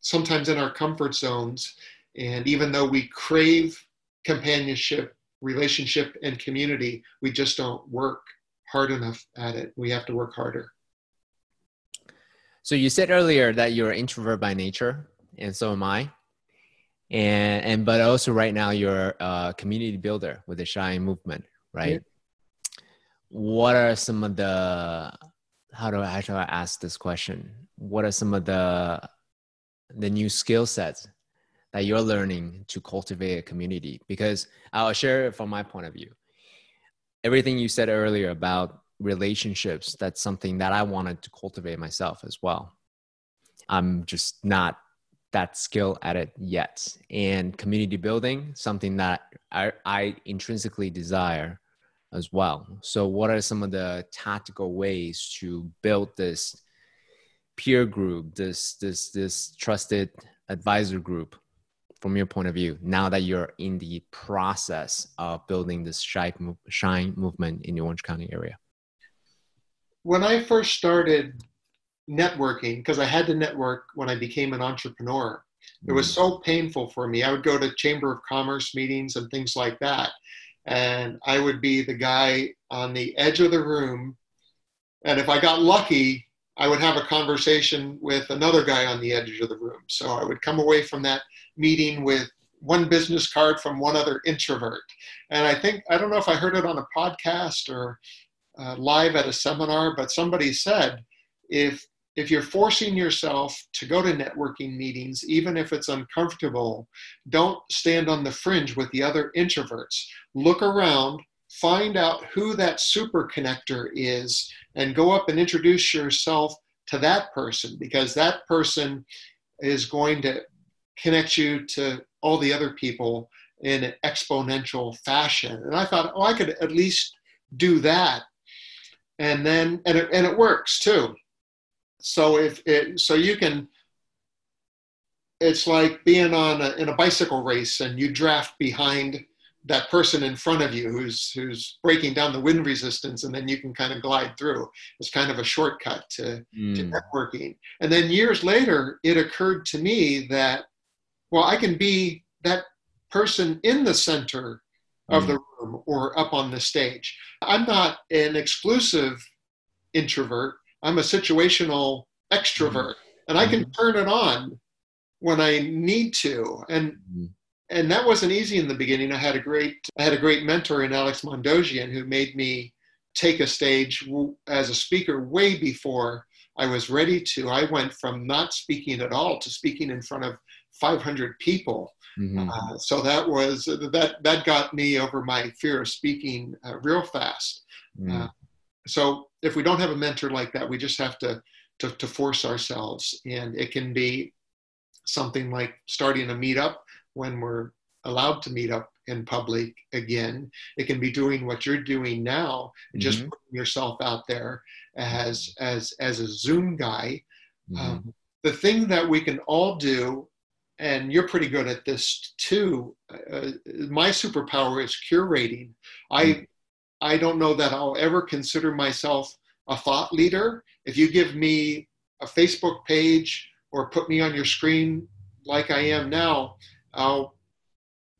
B: sometimes in our comfort zones. And even though we crave companionship, relationship, and community, we just don't work hard enough at it. We have to work harder.
A: So you said earlier that you're an introvert by nature, and so am I. And and but also right now you're a community builder with the Shine movement, right? Yeah. What are some of the how do I how do I ask this question? What are some of the the new skill sets that you're learning to cultivate a community because i'll share it from my point of view everything you said earlier about relationships that's something that i wanted to cultivate myself as well. I'm just not that skill at it yet. And community building something that I, I intrinsically desire as well. So what are some of the tactical ways to build this peer group, this this this trusted advisor group, from your point of view, now that you're in the process of building this shine, shine movement in the Orange County area?
B: When I first started networking, because I had to network when I became an entrepreneur, it was mm. so painful for me. I would go to Chamber of Commerce meetings and things like that. And I would be the guy on the edge of the room. And if I got lucky, I would have a conversation with another guy on the edge of the room. So I would come away from that meeting with one business card from one other introvert. And I think, I don't know if I heard it on a podcast or uh, live at a seminar, but somebody said if if you're forcing yourself to go to networking meetings, even if it's uncomfortable, don't stand on the fringe with the other introverts. Look around, find out who that super connector is and go up and introduce yourself to that person because that person is going to connect you to all the other people in an exponential fashion. And I thought, oh, I could at least do that. And then, and it, and it works too. So if it, so you can, it's like being on a, in a bicycle race and you draft behind that person in front of you who's who's breaking down the wind resistance and then you can kind of glide through it's kind of a shortcut to, mm. to networking and then years later it occurred to me that well i can be that person in the center of mm. the room or up on the stage i'm not an exclusive introvert i'm a situational extrovert mm. and i can mm-hmm. turn it on when i need to and mm and that wasn't easy in the beginning. I had a great I had a great mentor in Alex Mandossian who made me take a stage as a speaker way before I was ready to. I went from not speaking at all to speaking in front of 500 people. Mm-hmm. Uh, so that was that that got me over my fear of speaking uh, real fast. Mm-hmm. Uh, so if we don't have a mentor like that, we just have to, to to force ourselves, and it can be something like starting a meetup when we're allowed to meet up in public again. It can be doing what you're doing now, mm-hmm. just putting yourself out there as as as a Zoom guy. Mm-hmm. Um, the thing that we can all do, and you're pretty good at this too. Uh, my superpower is curating. I I don't know that I'll ever consider myself a thought leader. If you give me a Facebook page or put me on your screen like I am now, I'll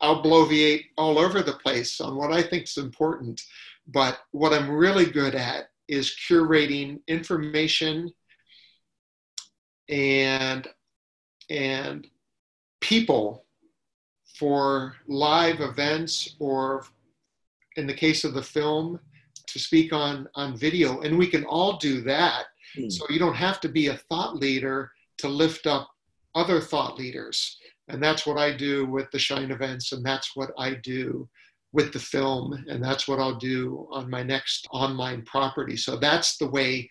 B: I'll bloviate all over the place on what I think is important. But what I'm really good at is curating information and and people for live events or in the case of the film to speak on on video and we can all do that mm. so you don't have to be a thought leader to lift up other thought leaders and that's what I do with the Shine events, and that's what I do with the film, and that's what I'll do on my next online property. So that's the way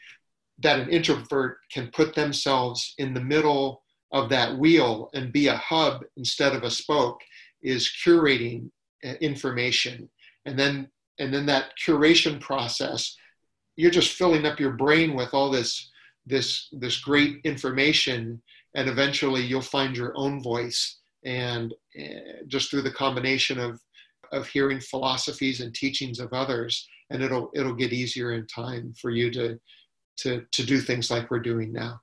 B: that an introvert can put themselves in the middle of that wheel and be a hub instead of a spoke is curating uh, information. And then and then that curation process you're just filling up your brain with all this this this great information and eventually you'll find your own voice. And uh, just through the combination of of hearing philosophies and teachings of others and it'll it'll get easier in time for you to to to do things like we're doing now.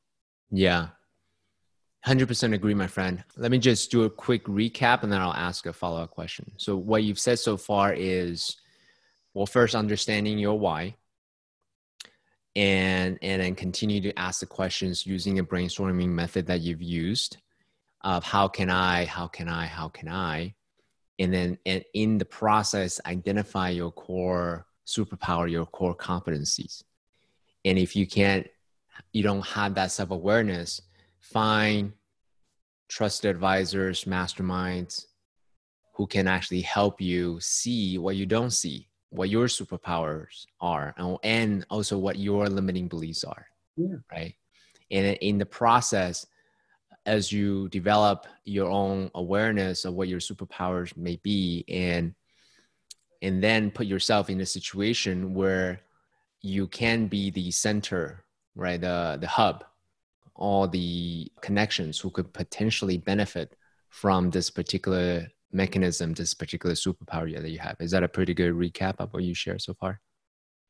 A: Yeah 100% agree my friend. Let me just do a quick recap and then i'll ask a follow-up question. So what you've said so far is well first understanding your why and and then continue to ask the questions using a brainstorming method that you've used of how can i how can i how can i? And then and in the process identify your core superpower your core competencies. And if you can't you don't have that self-awareness find trusted advisors masterminds who can actually help you see what you don't see what your superpowers are and also what your limiting beliefs are yeah. right and in the process as you develop your own awareness of what your superpowers may be and and then put yourself in a situation where you can be the center right the the hub all the connections who could potentially benefit from this particular mechanism, this particular superpower that you have. Is that a pretty good recap of what you shared so far?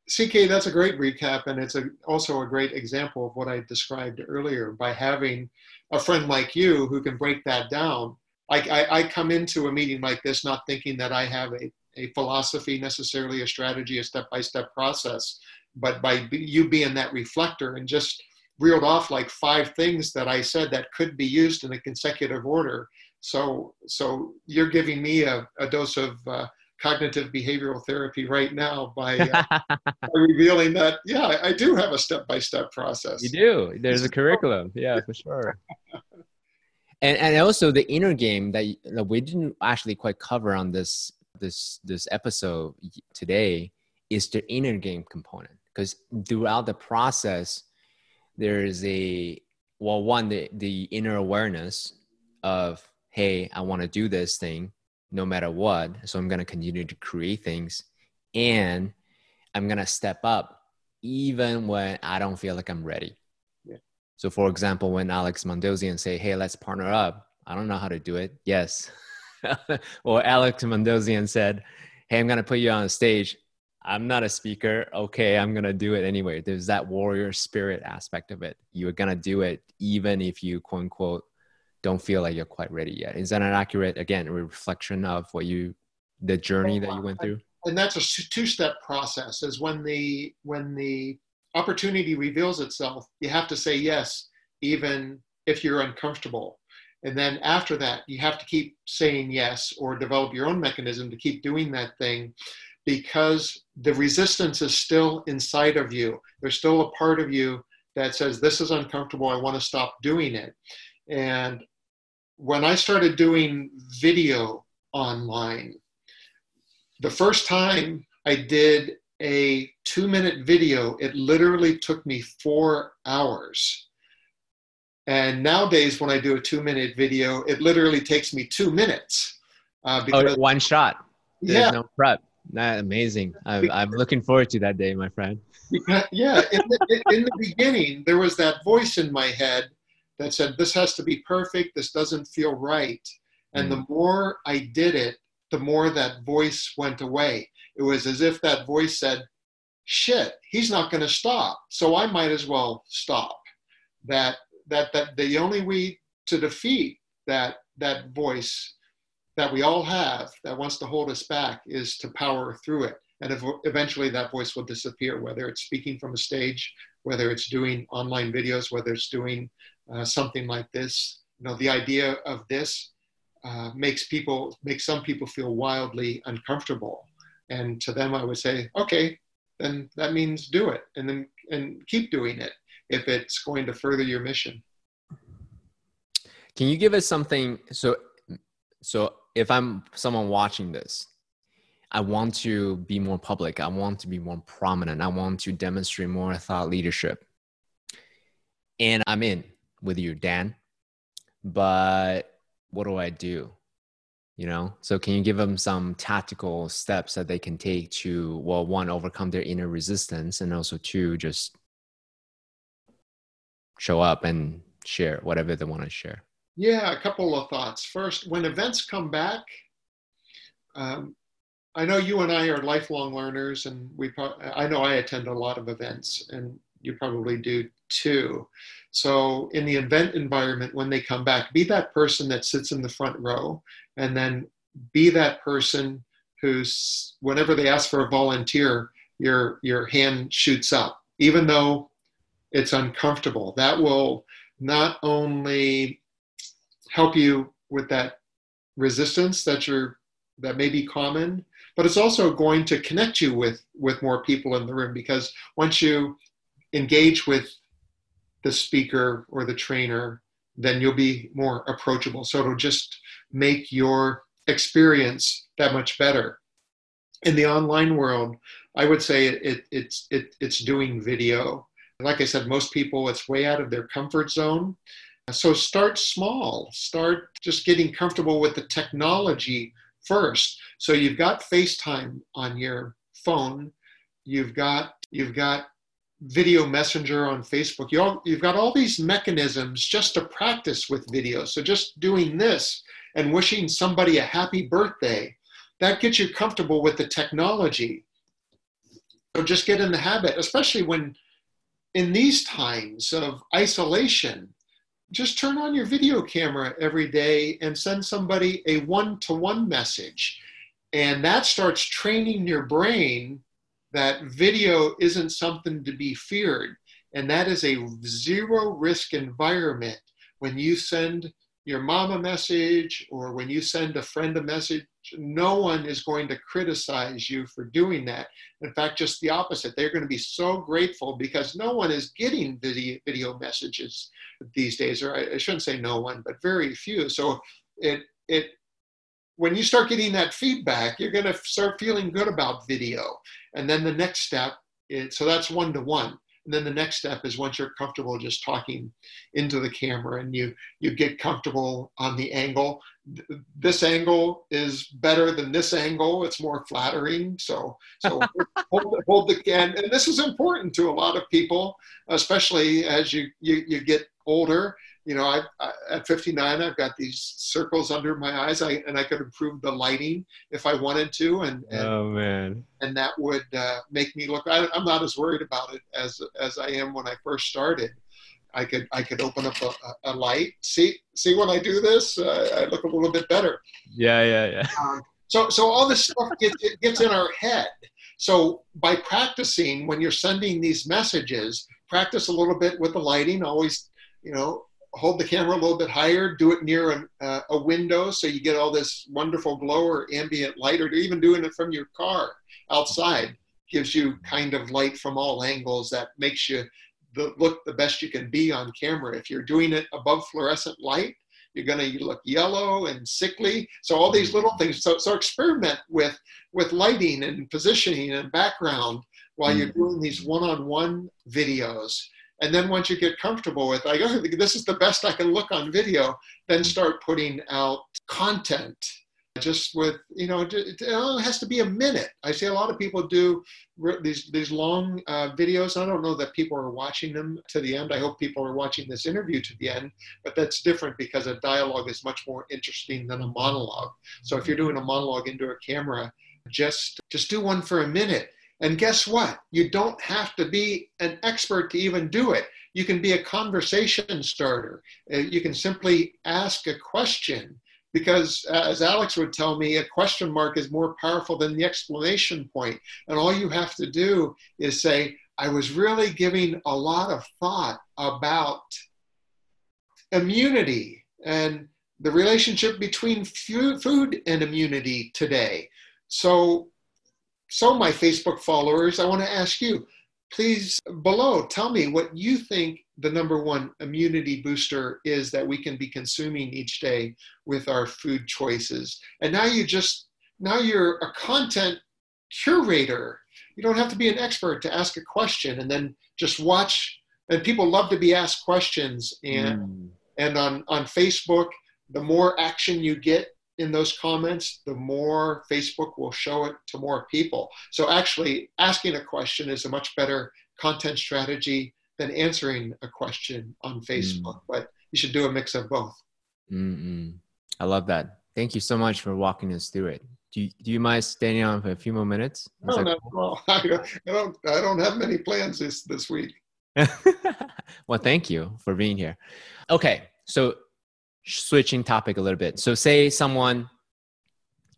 B: CK, that's a great recap, and it's a, also a great example of what I described earlier. By having a friend like you who can break that down, I, I, I come into a meeting like this not thinking that I have a, a philosophy necessarily, a strategy, a step by step process, but by you being that reflector and just reeled off like five things that I said that could be used in a consecutive order so, so you're giving me a, a dose of uh, cognitive behavioral therapy right now by, uh, by revealing that, yeah, I, do have a step-by-step process.
A: You do. There's a curriculum. Yeah, for sure. and, and also the inner game that, that we didn't actually quite cover on this this this episode today is the inner game component because throughout the process there is a well one the, the inner awareness of hey, I want to do this thing no matter what. So I'm going to continue to create things and I'm going to step up even when I don't feel like I'm ready. Yeah. So for example, when Alex Mandossian say, hey, let's partner up. I don't know how to do it. Yes. or Alex Mandossian said, hey, I'm going to put you on a stage. I'm not a speaker. Okay, I'm going to do it anyway. There's that warrior spirit aspect of it. You're going to do it even if you quote unquote don't feel like you're quite ready yet. Is that an accurate, again, reflection of what you, the journey that you went through?
B: And that's a two-step process. Is when the when the opportunity reveals itself, you have to say yes, even if you're uncomfortable. And then after that, you have to keep saying yes or develop your own mechanism to keep doing that thing because the resistance is still inside of you. There's still a part of you that says, This is uncomfortable. I want to stop doing it. And when I started doing video online, the first time I did a two minute video, it literally took me four hours. And nowadays, when I do a two minute video, it literally takes me two minutes.
A: Uh, oh, because, oh, one shot. There's yeah. no prep. That amazing. I'm, I'm looking forward to that day, my friend.
B: Because, yeah, in the, in the beginning, there was that voice in my head that said, This has to be perfect, this doesn't feel right. And mm. the more I did it, the more that voice went away. It was as if that voice said, Shit, he's not going to stop. So I might as well stop. That, that, that the only way to defeat that, that voice that we all have that wants to hold us back is to power through it. And eventually that voice will disappear, whether it's speaking from a stage, whether it's doing online videos, whether it's doing uh, something like this. You know, the idea of this uh, makes people, makes some people feel wildly uncomfortable. And to them, I would say, okay, then that means do it, and then and keep doing it if it's going to further your mission.
A: Can you give us something? So, so if I'm someone watching this, I want to be more public. I want to be more prominent. I want to demonstrate more thought leadership and I'm in with you, Dan. But what do I do? You know, so can you give them some tactical steps that they can take to, well, one, overcome their inner resistance, and also two, just show up and share whatever they want to share?
B: Yeah, a couple of thoughts. First, when events come back, um, I know you and I are lifelong learners, and we. Pro- I know I attend a lot of events, and you probably do too. So, in the event environment, when they come back, be that person that sits in the front row, and then be that person who's whenever they ask for a volunteer, your your hand shoots up, even though it's uncomfortable. That will not only help you with that resistance that you're that may be common but it's also going to connect you with with more people in the room because once you engage with the speaker or the trainer then you'll be more approachable. So it'll just make your experience that much better. In the online world i would say it, it it's it, it's doing video. Like i said most people it's way out of their comfort zone so start small start just getting comfortable with the technology first. So you've got FaceTime on your phone, you've got you've got video messenger on Facebook. You all, you've got all these mechanisms just to practice with video. So just doing this and wishing somebody a happy birthday, that gets you comfortable with the technology. So just get in the habit, especially when in these times of isolation, just turn on your video camera every day and send somebody a one to one message. And that starts training your brain that video isn't something to be feared. And that is a zero risk environment. When you send your mom a message or when you send a friend a message, no one is going to criticize you for doing that. In fact, just the opposite. They're going to be so grateful because no one is getting video, video messages these days, or I, I shouldn't say no one, but very few. So it, it, when you start getting that feedback, you're going to start feeling good about video. And then the next step, so that's one to one. And then the next step is once you're comfortable just talking into the camera and you you get comfortable on the angle. This angle is better than this angle. It's more flattering. So so hold, hold the and, and this is important to a lot of people, especially as you you, you get older you know, I, I, at 59, I've got these circles under my eyes, I, and I could improve the lighting if I wanted to, and, and
A: oh man,
B: and that would uh, make me look. I, am not as worried about it as as I am when I first started. I could I could open up a, a light. See see when I do this, uh, I look a little bit better.
A: Yeah, yeah, yeah. Um,
B: so so all this stuff gets it gets in our head. So by practicing when you're sending these messages, practice a little bit with the lighting. Always you know hold the camera a little bit higher, do it near a, uh, a window so you get all this wonderful glow or ambient light, or even doing it from your car outside gives you kind of light from all angles that makes you the, look the best you can be on camera. If you're doing it above fluorescent light, you're going to look yellow and sickly. So all these little things. So, so experiment with with lighting and positioning and background while you're mm. doing these one-on-one videos and then once you get comfortable with, I go, this is the best I can look on video, then start putting out content just with you know it has to be a minute. I see a lot of people do these these long uh, videos. I don't know that people are watching them to the end. I hope people are watching this interview to the end but that's different because a dialogue is much more interesting than a monologue. So if you're doing a monologue into a camera just just do one for a minute and guess what? You don't have to be an expert to even do it. You can be a conversation starter. Uh, you can simply ask a question because, uh, as Alex would tell me, a question mark is more powerful than the exclamation point. And all you have to do is say, I was really giving a lot of thought about immunity and the relationship between food and immunity today. So so, my Facebook followers, I want to ask you please below tell me what you think the number one immunity booster is that we can be consuming each day with our food choices. And now you just, now you're a content curator. You don't have to be an expert to ask a question and then just watch and people love to be asked questions and mm. and on on facebook the more action you get in those comments the more facebook will show it to more people so actually asking a question is a much better content strategy than answering a question on facebook mm. but you should do a mix of both
A: Mm-mm. i love that thank you so much for walking us through it do you, do you mind staying on for a few more minutes?
B: no, no, cool? I, don't, I don't have many plans this, this week.
A: well, thank you for being here. Okay, so switching topic a little bit. So, say someone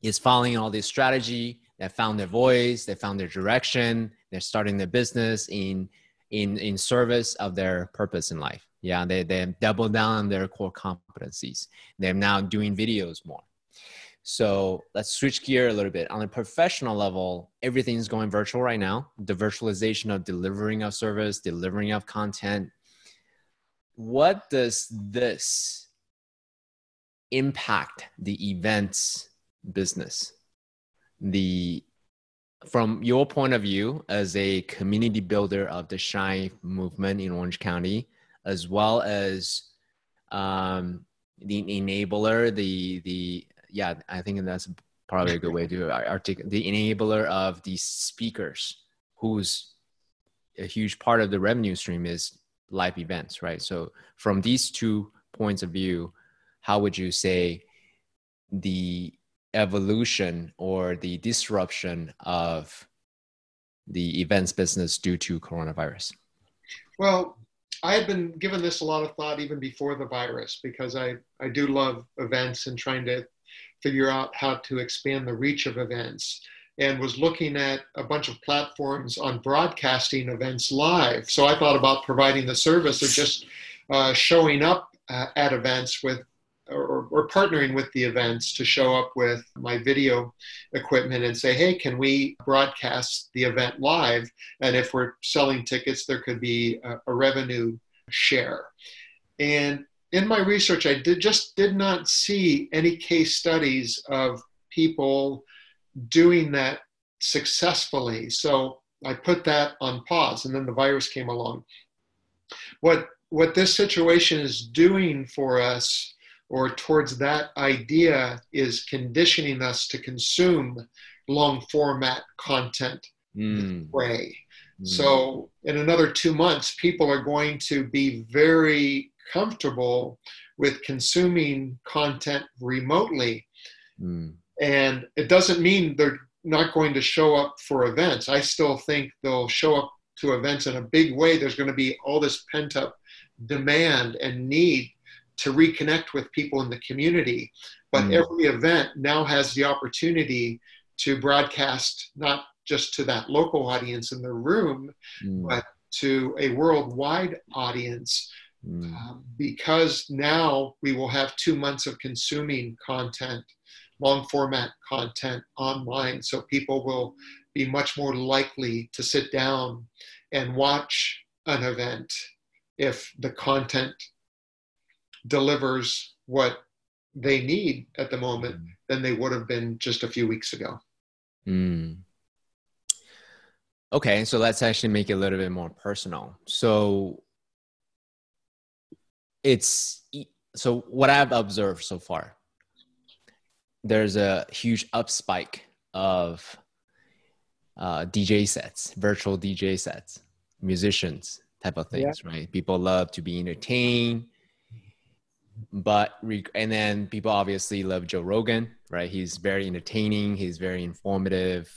A: is following all this strategy, they found their voice, they found their direction, they're starting their business in in in service of their purpose in life. Yeah, they they double down on their core competencies. They're now doing videos more. So let's switch gear a little bit. On a professional level, everything's going virtual right now. The virtualization of delivering of service, delivering of content. What does this impact the events business? The from your point of view as a community builder of the Shine movement in Orange County, as well as um, the enabler, the the yeah, I think that's probably a good way to articulate the enabler of these speakers, who's a huge part of the revenue stream is live events, right? So from these two points of view, how would you say the evolution or the disruption of the events business due to coronavirus?
B: Well, I had been given this a lot of thought even before the virus because I, I do love events and trying to figure out how to expand the reach of events and was looking at a bunch of platforms on broadcasting events live. So I thought about providing the service of just uh, showing up uh, at events with or, or, partnering with the events to show up with my video equipment and say, hey, can we broadcast the event live? And if we're selling tickets, there could be a, a revenue share. And in my research, I did, just did not see any case studies of people doing that successfully. So I put that on pause, and then the virus came along. What what this situation is doing for us, or towards that idea, is conditioning us to consume long format content mm. way. Mm. So in another two months, people are going to be very comfortable with consuming content remotely. Mm. And it doesn't mean they're not going to show up for events. I still think they'll show up to events in a big way. There's going to be all this pent up demand and need to reconnect with people in the community. But mm. every event now has the opportunity to broadcast not just to that local audience in the room, mm. but to a worldwide audience Mm. Um, because now we will have two months of consuming content, long format content online. So people will be much more likely to sit down and watch an event if the content delivers what they need at the moment mm. than they would have been just a few weeks ago. Mm.
A: Okay, so let's actually make it a little bit more personal. So, it's so what I've observed so far. There's a huge up spike of uh, DJ sets, virtual DJ sets, musicians type of things, yeah. right? People love to be entertained, but and then people obviously love Joe Rogan, right? He's very entertaining. He's very informative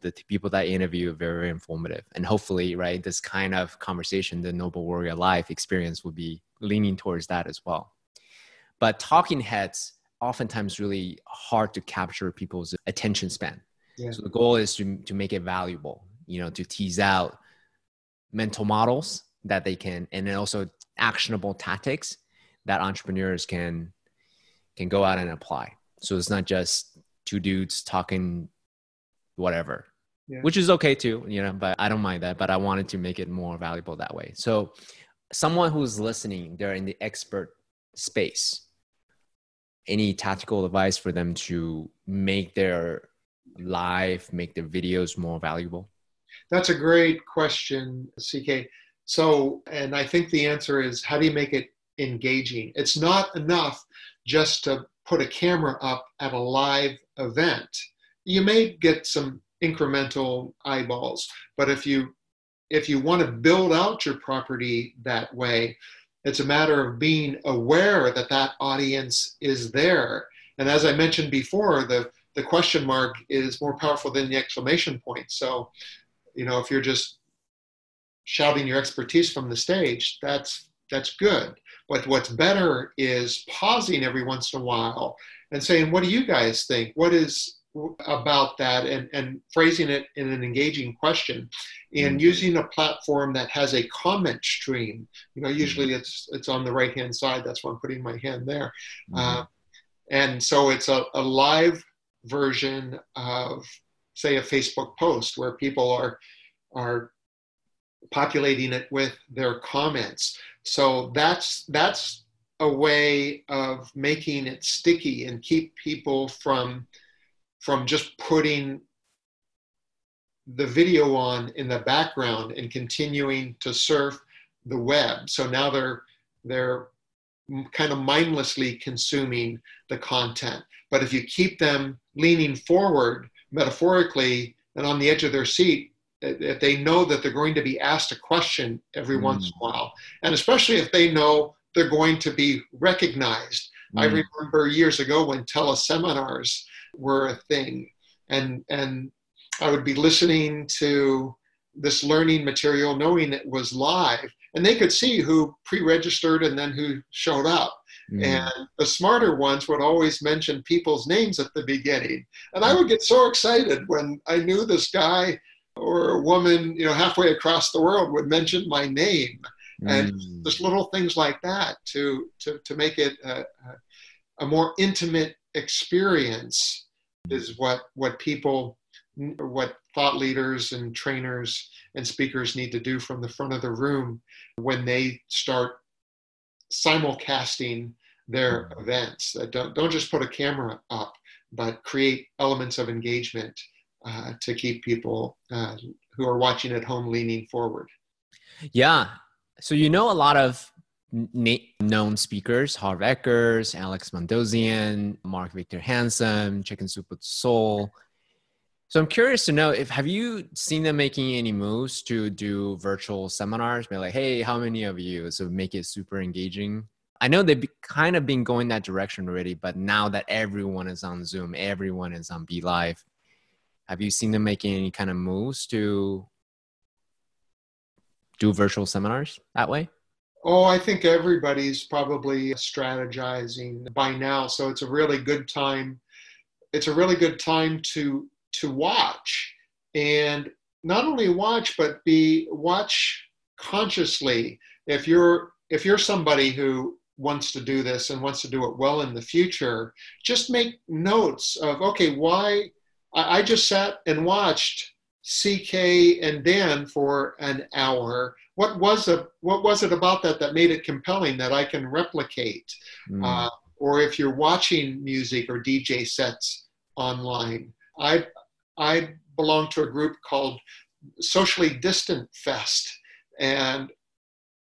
A: the people that I interview are very, very informative. And hopefully, right, this kind of conversation, the Noble Warrior Life experience will be leaning towards that as well. But talking heads oftentimes really hard to capture people's attention span. Yeah. So the goal is to, to make it valuable, you know, to tease out mental models that they can, and then also actionable tactics that entrepreneurs can can go out and apply. So it's not just two dudes talking whatever yeah. which is okay too you know but i don't mind that but i wanted to make it more valuable that way so someone who's listening they're in the expert space any tactical advice for them to make their live make their videos more valuable
B: that's a great question ck So, and I think the answer is how do you make it engaging? It's not enough just to put a camera up at a live event. You may get some incremental eyeballs, but if you if you want to build out your property that way, it's a matter of being aware that that audience is there. And as I mentioned before, the the question mark is more powerful than the exclamation point. So, you know, if you're just shouting your expertise from the stage, that's that's good. But what's better is pausing every once in a while and saying, "What do you guys think? What is about that?" and and phrasing it in an engaging question, and mm-hmm. using a platform that has a comment stream. You know, usually mm-hmm. it's it's on the right hand side. That's why I'm putting my hand there. Mm-hmm. Uh, and so it's a, a live version of, say, a Facebook post where people are are populating it with their comments. So that's that's a way of making it sticky and keep people from from just putting the video on in the background and continuing to surf the web. So now they're they're kind of mindlessly consuming the content. But if you keep them leaning forward metaphorically and on the edge of their seat, if they know that they're going to be asked a question every mm. once in a while, and especially if they know they're going to be recognized. Mm. I remember years ago when teleseminars were a thing, and and I would be listening to this learning material, knowing it was live, and they could see who pre-registered and then who showed up. Mm. And the smarter ones would always mention people's names at the beginning. And I would get so excited when I knew this guy or a woman, you know, halfway across the world would mention my name. Mm. And just little things like that to, to, to make it a, a more intimate experience is what, what people, what thought leaders and trainers and speakers need to do from the front of the room when they start simulcasting their mm-hmm. events. Don't, don't just put a camera up, but create elements of engagement uh, to keep people uh, who are watching at home leaning forward.
A: Yeah. So you know a lot of known speakers, Harv Ekers, Alex Mandossian, Mark Victor Hansen, Chicken Soup with Soul. So I'm curious to know if have you seen them making any moves to do virtual seminars? Be like, hey, how many of you? So make it super engaging. I know they've kind of been going that direction already, but now that everyone is on Zoom, everyone is on BeLive, have you seen them making any kind of moves to do virtual seminars that way?
B: Oh, I think everybody's probably strategizing by now. So it's a really good time. It's a really good time to to watch and not only watch but be watch consciously if you're if you're somebody who wants to do this and wants to do it well in the future just make notes of okay why i, I just sat and watched ck and dan for an hour. What was a what was it about that that made it compelling that i can replicate? Mm. uh, or if you're watching music or dj sets online I I belong to a group called Socially Distant Fest, and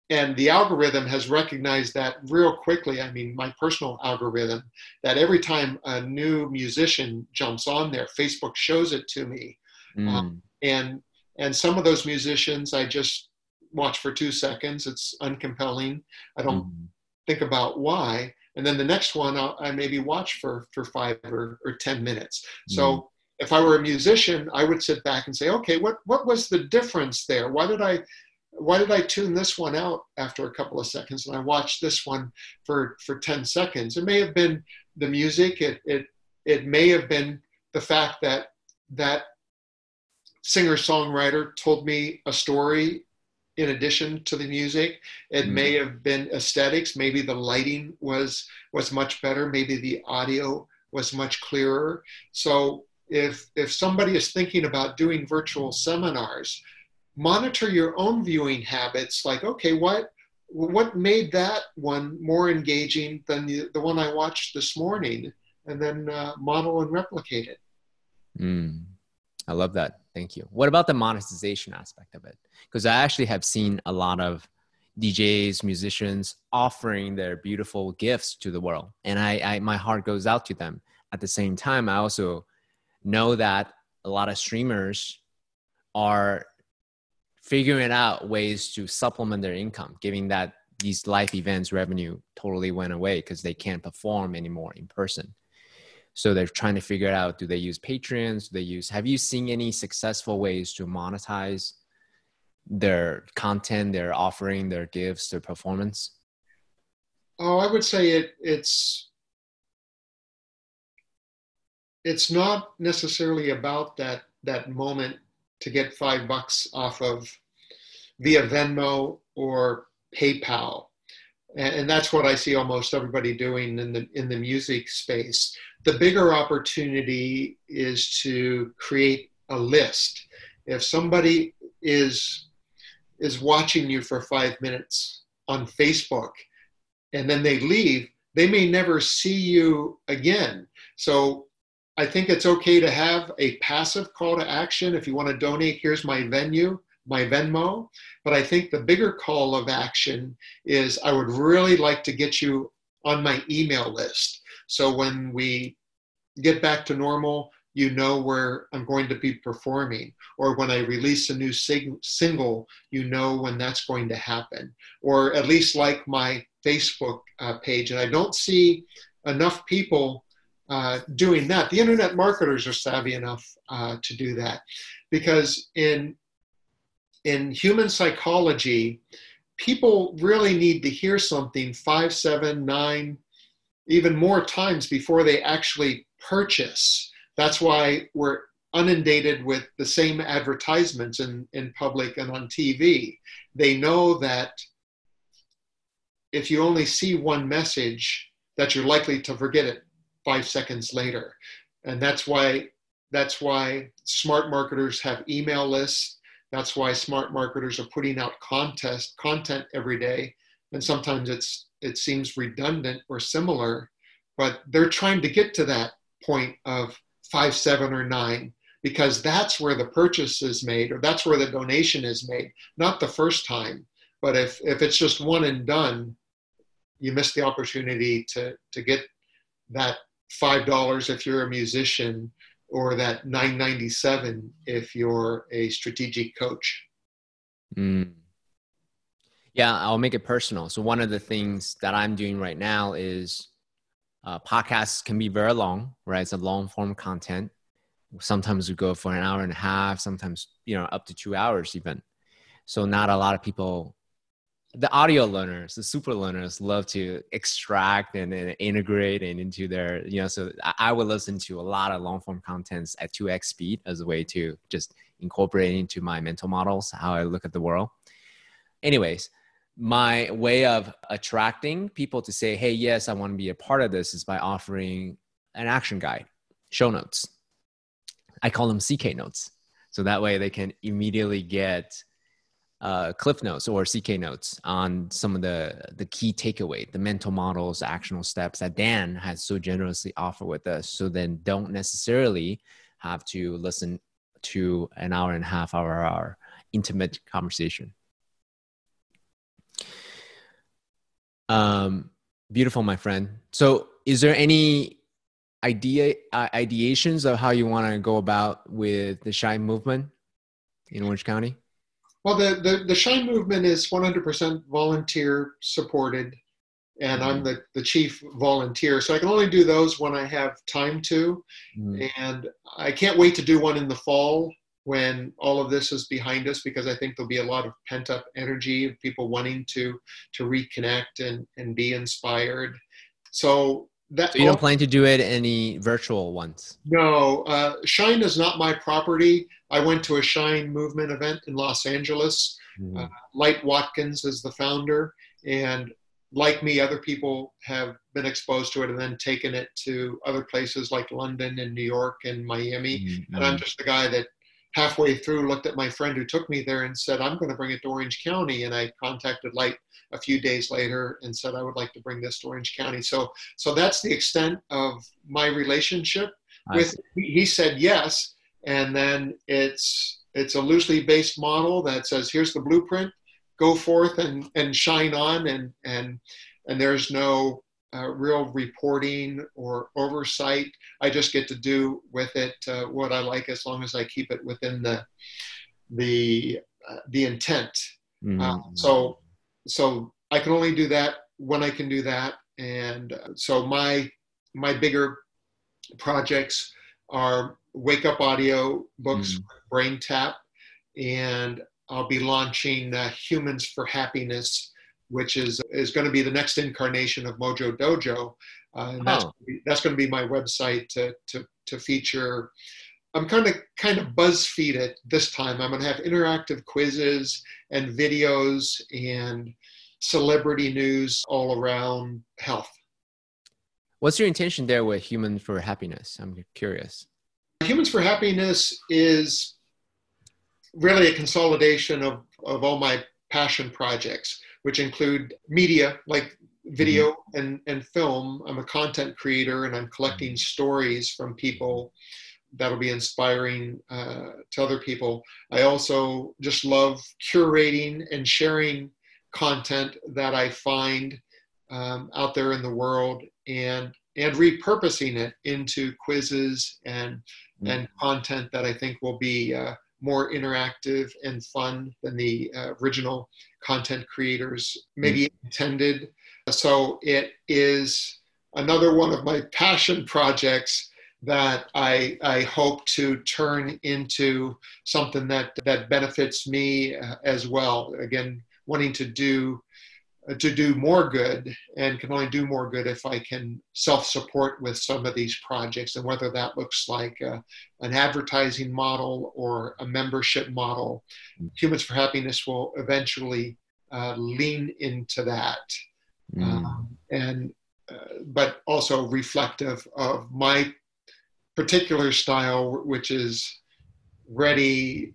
B: and the algorithm has recognized that real quickly. I mean, my personal algorithm that every time a new musician jumps on there, Facebook shows it to me, mm. um, and and some of those musicians I just watch for two seconds. It's uncompelling. I don't mm. think about why. And then the next one I'll, i maybe watch for for five or, or ten minutes. Mm. So if I were a musician, I would sit back and say, okay, what, what was the difference there? Why did I why did I tune this one out after a couple of seconds and I watched this one for, for 10 seconds? It may have been the music, it, it, it may have been the fact that that singer songwriter told me a story in addition to the music. It mm. may have been aesthetics, maybe the lighting was was much better, maybe the audio was much clearer. So if if somebody is thinking about doing virtual seminars monitor your own viewing habits like okay what what made that one more engaging than the, the one i watched this morning and then uh, model and replicate it
A: mm. I love that. Thank you. What about the monetization aspect of it? Because I actually have seen a lot of DJs, musicians offering their beautiful gifts to the world, and I, I my heart goes out to them. At the same time, I also know that a lot of streamers are figuring out ways to supplement their income, given that these life events revenue totally went away because they can't perform anymore in person. So they're trying to figure out do they use Patreons? Do they use have you seen any successful ways to monetize their content, their offering, their gifts, their performance?
B: Oh, I would say it it's it's not necessarily about that that moment to get five bucks off of via Venmo or PayPal. And, that's what I see almost everybody doing in the in the music space. The bigger opportunity is to create a list. If somebody is is watching you for five minutes on Facebook and then they leave, they may never see you again. So I think it's okay to have a passive call to action. If you want to donate, here's my venue, my Venmo. But I think the bigger call of action is I would really like to get you on my email list. So when we get back to normal, you know where I'm going to be performing. Or when I release a new sing- single, you know when that's going to happen. Or at least like my Facebook uh, page. And I don't see enough people uh, doing that. The internet marketers are savvy enough uh, to do that because in in human psychology, people really need to hear something five, seven, nine, even more times before they actually purchase. That's why we're inundated with the same advertisements in, in public and on TV. They know that if you only see one message, that you're likely to forget it five seconds later. And that's why that's why smart marketers have email lists. That's why smart marketers are putting out contest content every day. And sometimes it's it seems redundant or similar, but they're trying to get to that point of five, seven, or nine because that's where the purchase is made or that's where the donation is made, not the first time. But if, if it's just one and done, you miss the opportunity to, to get that five dollars if you're a musician or that 997 if you're a strategic coach.
A: Mm. yeah i'll make it personal. So one of the things that i'm doing right now is uh, podcasts can be very long right? It's a long form content. Sometimes we go for an hour and a half sometimes you know up to two hours even. So not a lot of people the audio learners, the super learners love to extract and, and, integrate and into their, you know, so I would listen to a lot of long form contents at 2x speed as a way to just incorporate into my mental models, how I look at the world. Anyways, my way of attracting people to say, hey, yes, I want to be a part of this is by offering an action guide, show notes. I call them CK notes. So that way they can immediately get uh, cliff notes or ck notes on some of the the key takeaway the mental models actionable steps that dan has so generously offered with us. So then don't necessarily have to listen to an hour and a half hour hour intimate conversation. Um beautiful my friend. So is there any idea uh, ideations of how you want to go about with the shine movement in orange county
B: well, the, the, the Shine movement is 100% volunteer supported, and I'm mm-hmm. the, the chief volunteer. So I can only do those when I have time to. Mm. And I can't wait to do one in the fall when all of this is behind us because I think there'll be a lot of pent up energy of people wanting to to reconnect and, and be inspired. So
A: that so you don't plan to do it any virtual ones?
B: No, uh, Shine is not my property. I went to a Shine movement event in Los Angeles. Mm-hmm. Uh, Light Watkins is the founder, and like me, other people have been exposed to it and then taken it to other places like London and New York and Miami. Mm-hmm. And I'm just the guy that halfway through looked at my friend who took me there and said, I'm going to bring it to Orange County. And I contacted Light a few days later and said, I would like to bring this to Orange County. So, so that's the extent of my relationship with, he said yes. and then it's it's a loosely based model that says here's the blueprint go forth and and shine on and and and there's no uh, real reporting or oversight i just get to do with it uh, what i like as long as i keep it within the the uh, the intent mm-hmm. so so i can only do that when i can do that and uh, so my my bigger projects are wake up audio books, mm. BrainTap, and I'll be launching uh, Humans for Happiness, which is is going to be the next incarnation of Mojo Dojo. Uh, and that's, oh. that's going to be my website to, to, to feature. I'm kind of kind of BuzzFeed it this time. I'm going to have interactive quizzes and videos and celebrity news all around health.
A: What's your intention there with Human for Happiness? I'm curious.
B: Humans for Happiness is really a consolidation of, of all my passion projects, which include media like video mm-hmm. and, and film. I'm a content creator and I'm collecting mm-hmm. stories from people that'll be inspiring uh, to other people. I also just love curating and sharing content that I find um, out there in the world and and repurposing it into quizzes and mm-hmm. and content that I think will be uh, more interactive and fun than the uh, original content creators maybe mm-hmm. intended. So it is another one of my passion projects that I, I hope to turn into something that, that benefits me uh, as well. Again, wanting to do to do more good and can only do more good if I can self support with some of these projects. And whether that looks like a, an advertising model or a membership model, mm. Humans for Happiness will eventually uh, lean into that. Mm. Um, and uh, but also reflective of my particular style, which is ready,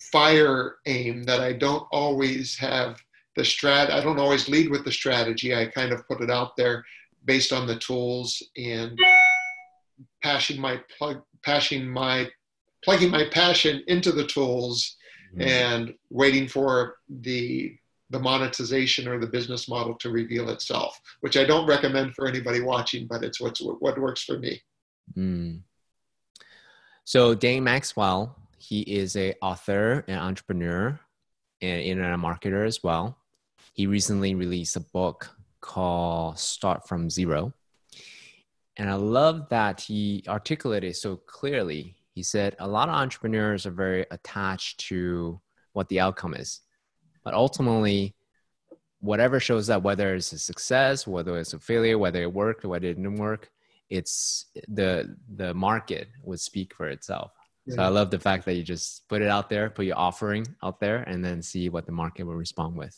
B: fire aim that I don't always have the strat i don't always lead with the strategy i kind of put it out there based on the tools and passing my plug passing my plugging my passion into the tools mm-hmm. and waiting for the the monetization or the business model to reveal itself which i don't recommend for anybody watching but it's what's what works for me mm.
A: so Dane Maxwell he is a author and entrepreneur and internet marketer as well he recently released a book called Start from Zero. And I love that he articulated so clearly. He said a lot of entrepreneurs are very attached to what the outcome is. But ultimately, whatever shows up, whether it's a success, whether it's a failure, whether it worked, whether it didn't work, it's the the market would speak for itself. Yeah. So I love the fact that you just put it out there, put your offering out there, and then see what the market will respond with.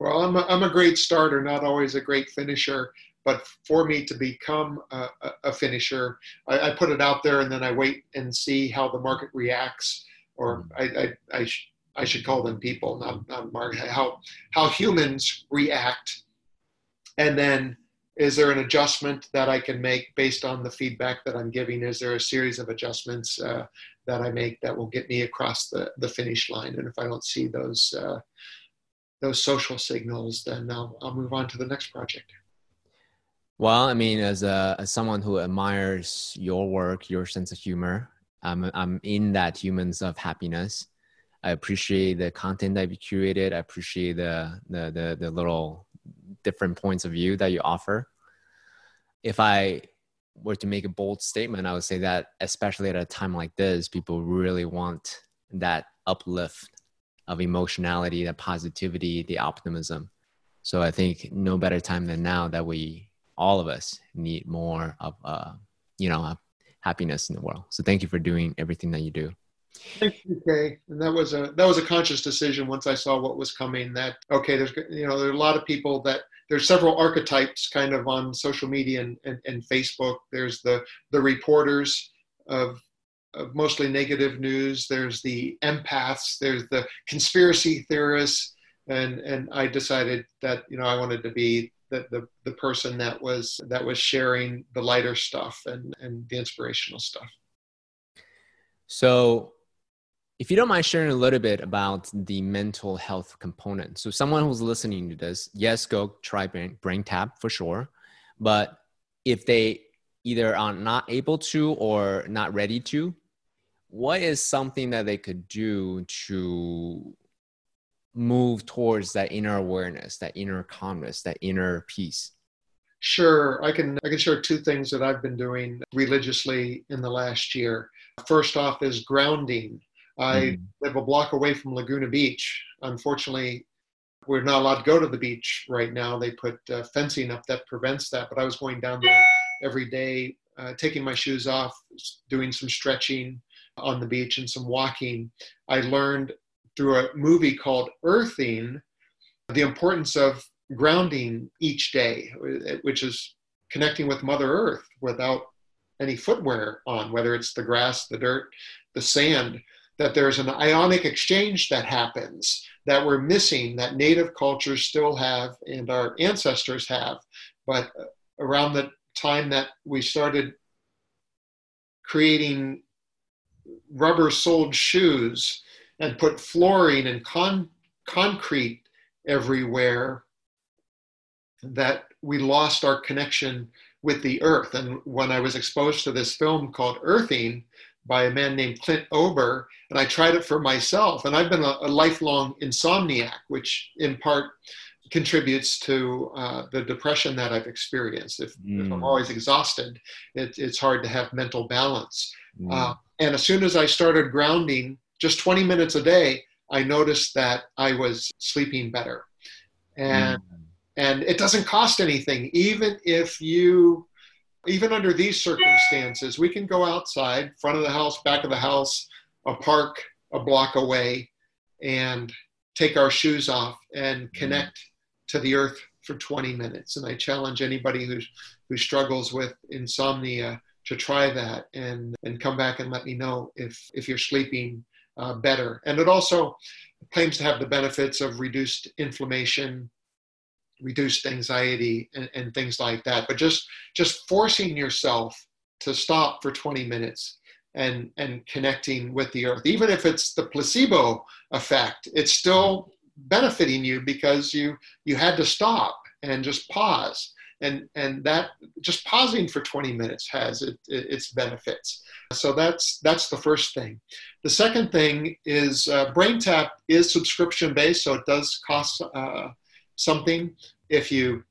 B: Well, I'm a, I'm a great starter, not always a great finisher. But for me to become a, a finisher, I, I, put it out there and then I wait and see how the market reacts. Or mm-hmm. I, I, I, sh- I should call them people, not, not market, how, how humans react. And then is there an adjustment that I can make based on the feedback that I'm giving? Is there a series of adjustments uh, that I make that will get me across the, the finish line? And if I don't see those, uh, those social signals, then I'll, I'll move on to the next project.
A: Well, I mean, as a as someone who admires your work, your sense of humor, I'm I'm in that humans of happiness. I appreciate the content that you curated. I appreciate the the the, the little different points of view that you offer. If I were to make a bold statement, I would say that especially at a time like this, people really want that uplift of emotionality, the positivity, the optimism. So I think no better time than now that we all of us need more of uh, you know happiness in the world. So thank you for doing everything that you do.
B: Thank you, Kay. And that was a that was a conscious decision once I saw what was coming. That okay, there's you know there are a lot of people that there's several archetypes kind of on social media and, and, and Facebook. There's the the reporters of mostly negative news. There's the empaths. There's the conspiracy theorists, and and I decided that you know I wanted to be the the, the person that was that was sharing the lighter stuff and and the inspirational stuff.
A: So, if you don't mind sharing a little bit about the mental health component. So, someone who's listening to this, yes, go try Brain, BrainTap for sure. But if they either are not able to or not ready to, what is something that they could do to move towards that inner awareness, that inner calmness, that inner peace?
B: Sure, I can I can share two things that I've been doing religiously in the last year. First off is grounding. I mm. live a block away from Laguna Beach. Unfortunately, we're not allowed to go to the beach right now. They put uh, fencing up that prevents that. But I was going down there every day, uh, taking my shoes off, doing some stretching on the beach and some walking. I learned through a movie called Earthing the importance of grounding each day, which is connecting with Mother Earth without any footwear on, whether it's the grass, the dirt, the sand, that there's an ionic exchange that happens that we're missing, that native cultures still have and our ancestors have. But around the time that we started creating rubber soled shoes and put flooring and con- concrete everywhere, that we lost our connection with the earth. And when I was exposed to this film called Earthing by a man named Clint Ober, and I tried it for myself, and I've been a, a lifelong insomniac, which in part contributes to uh, the depression that I've experienced. If, mm. if I'm mm. always exhausted, it, it's hard to have mental balance. Mm. Uh, and as soon as I started grounding, just 20 minutes a day, I noticed that I was sleeping better. And mm and it doesn't cost anything even if you even under these circumstances we can go outside front of the house back of the house a park a block away and take our shoes off and mm-hmm. connect to the earth for 20 minutes. And i challenge anybody who who struggles with insomnia to try that and and come back and let me know if if you're sleeping uh, better. And it also claims to have the benefits of reduced inflammation reduced anxiety and, and things like that. But just just forcing yourself to stop for 20 minutes and and connecting with the earth even if it's the placebo effect it's still benefiting you because you you had to stop and just pause. And and that just pausing for 20 minutes has it, it, its benefits. So that's that's the first thing. The second thing is uh, BrainTap is subscription based so it does cost uh, something. If you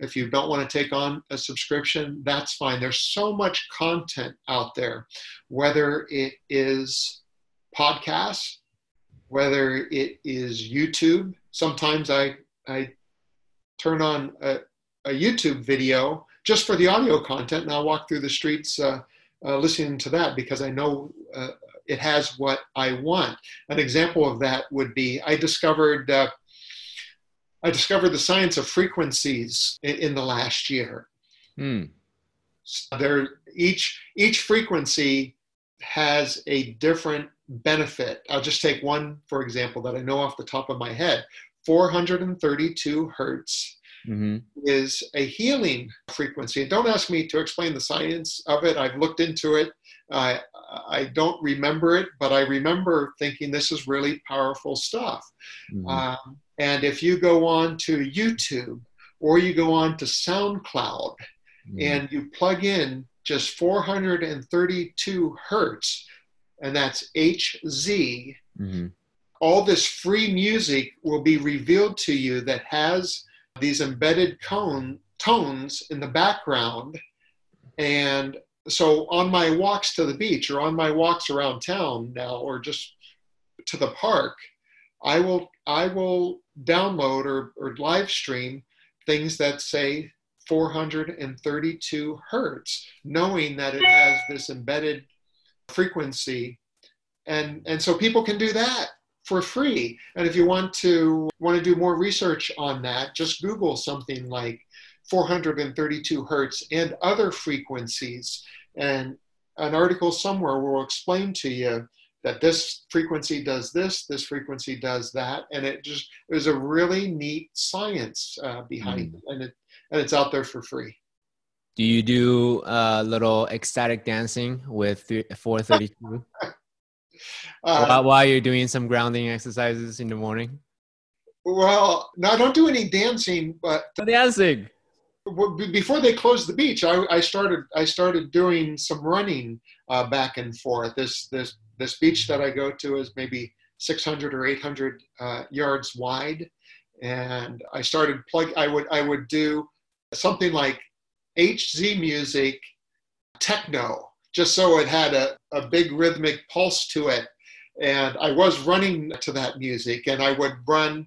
B: if you don't want to take on a subscription that's fine. There's so much content out there whether it is podcasts whether it is youtube sometimes i i turn on a, a youtube video just for the audio content and i'll walk through the streets uh, uh, listening to that because i know uh, it has what i want an example of that would be i discovered uh, I discovered the science of frequencies in, in the last year. Mm. there, each each frequency has a different benefit. I'll just take one, for example, that I know off the top of my head. 432 hertz mm-hmm. is a healing frequency. And don't ask me to explain the science of it. I've looked into it. I, I don't remember it, but I remember thinking this is really powerful stuff. Mm-hmm. Um, and if you go on to YouTube or you go on to SoundCloud mm-hmm. and you plug in just 432 hertz, and that's HZ, mm-hmm. all this free music will be revealed to you that has these embedded cone, tones in the background. And so on my walks to the beach or on my walks around town now or just to the park, I will I will download or, or live stream things that say 432 hertz, knowing that it has this embedded frequency. And, and so people can do that for free. And if you want to want to do more research on that, just Google something like 432 hertz and other frequencies. And an article somewhere will explain to you that this frequency does this, this frequency does that, and it just there's a really neat science uh, behind mm. it, and it and it's out there for free.
A: Do you do a little ecstatic dancing with 432? Uh, while, while you're doing some grounding exercises in the morning?
B: Well, no, I don't do any dancing, but
A: dancing.
B: Before they closed the beach, I, I started I started doing some running uh, back and forth. This this this beach that I go to is maybe 600 or 800 uh, yards wide, and I started plug. I would I would do something like HZ music, techno, just so it had a, a big rhythmic pulse to it. And I was running to that music, and I would run,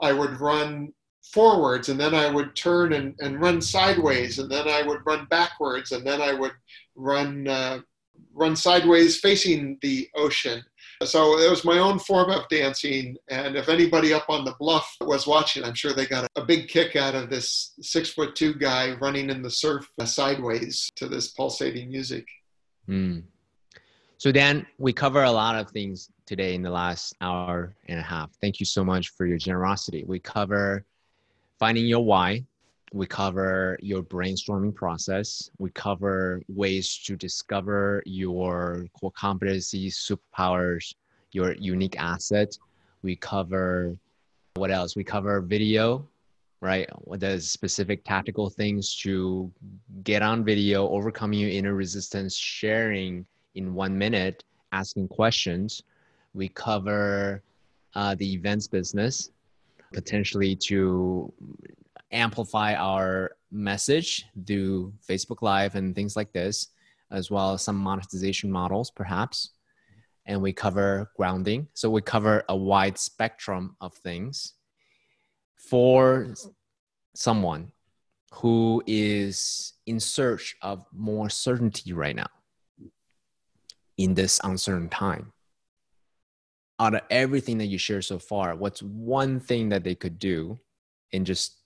B: I would run forwards, and then I would turn and, and run sideways, and then I would run backwards, and then I would run uh, run sideways facing the ocean. So it was my own form of dancing. And if anybody up on the bluff was watching, I'm sure they got a big kick out of this six foot two guy running in the surf sideways to this pulsating music.
A: Mm. So, Dan, we cover a lot of things today in the last hour and a half. Thank you so much for your generosity. We cover finding your why, we cover your brainstorming process. We cover ways to discover your core competencies, superpowers, your unique asset. We cover what else? We cover video, right? The specific tactical things to get on video, overcoming your inner resistance, sharing in one minute, asking questions. We cover uh, the events business, potentially to amplify our message through Facebook Live and things like this, as well as some monetization models, perhaps. And we cover grounding. So we cover a wide spectrum of things for someone who is in search of more certainty right now in this uncertain time. Out of everything that you share so far, what's one thing that they could do and just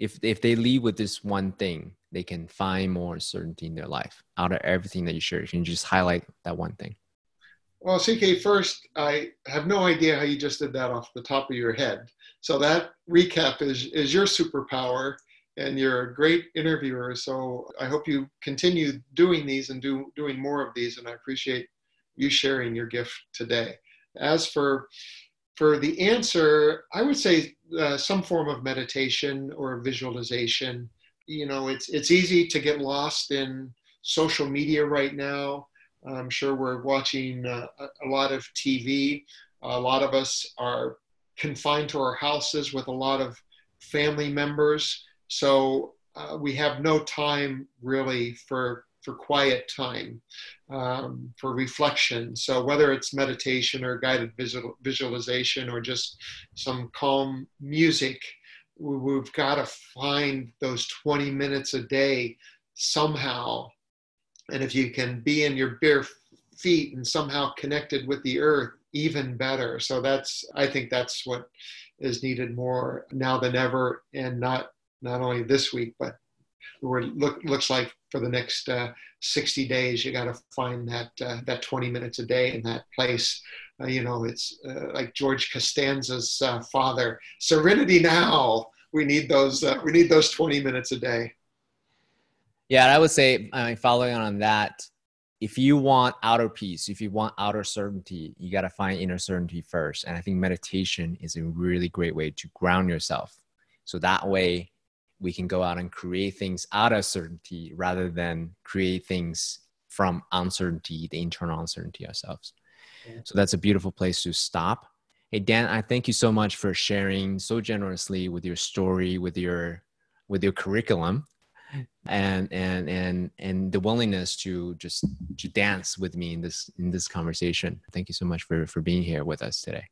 A: if if they leave with this one thing, they can find more certainty in their life out of everything that you share. Can you just highlight that one thing?
B: Well, CK, first, I have no idea how you just did that off the top of your head. So that recap is is your superpower, and you're a great interviewer. So I hope you continue doing these and do doing more of these. And I appreciate you sharing your gift today. As for for the answer, I would say uh, some form of meditation or visualization. You know, it's it's easy to get lost in social media right now. I'm sure we're watching uh, a lot of TV. A lot of us are confined to our houses with a lot of family members, so uh, we have no time really for for quiet time, um, for reflection. So whether it's meditation or guided visual, visualization or just some calm music, we've got to find those 20 minutes a day somehow. And if you can be in your bare feet and somehow connected with the earth, even better. So that's, I think that's what is needed more now than ever, and not not only this week, but it look, looks like for the next uh, 60 days, you got to find that uh, that 20 minutes a day in that place. Uh, you know, it's uh, like George Costanza's uh, father, "Serenity now." We need those. Uh, we need those 20 minutes a day.
A: Yeah, and I would say, I mean, following on that, if you want outer peace, if you want outer certainty, you got to find inner certainty first. And I think meditation is a really great way to ground yourself. So that way, we can go out and create things out of certainty rather than create things from uncertainty, the internal uncertainty ourselves. Yeah. So that's a beautiful place to stop. Hey Dan, I thank you so much for sharing so generously with your story, with your with your curriculum, and and and and the willingness to just to dance with me in this in this conversation. Thank you so much for for being here with us today.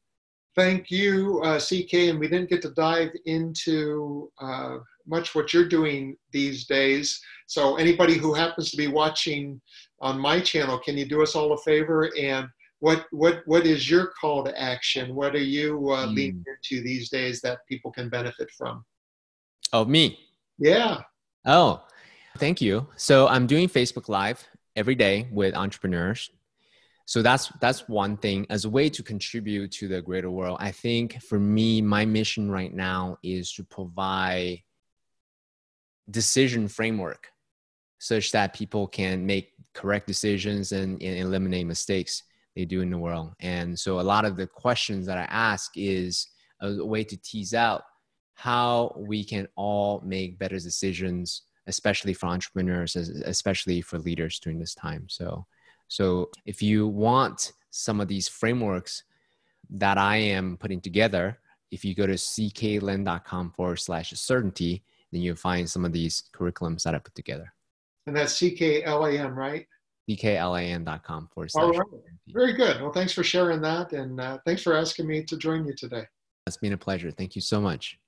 B: Thank you, uh, CK. And we didn't get to dive into uh, much what you're doing these days. So anybody who happens to be watching on my channel, can you do us all a favor and what what what is your call to action? What are you uh, mm. leaning into these days that people can benefit from?
A: Oh, me.
B: Yeah.
A: Oh, thank you. So I'm doing Facebook Live every day with entrepreneurs. So that's that's one thing as a way to contribute to the greater world. I think for me, my mission right now is to provide decision framework such that people can make correct decisions and, and eliminate mistakes. they do in the world. And so a lot of the questions that I ask is a way to tease out how we can all make better decisions, especially for entrepreneurs, especially for leaders during this time. So, so if you want some of these frameworks that I am putting together, if you go to cklin.com forward slash certainty, then you'll find some of these curriculums that I put together.
B: And that's C-K-L-A-N, right?
A: cklin.com forward slash
B: All right. Very good. Well, thanks for sharing that. And uh, thanks for asking me to join you today.
A: It's been a pleasure. Thank you so much.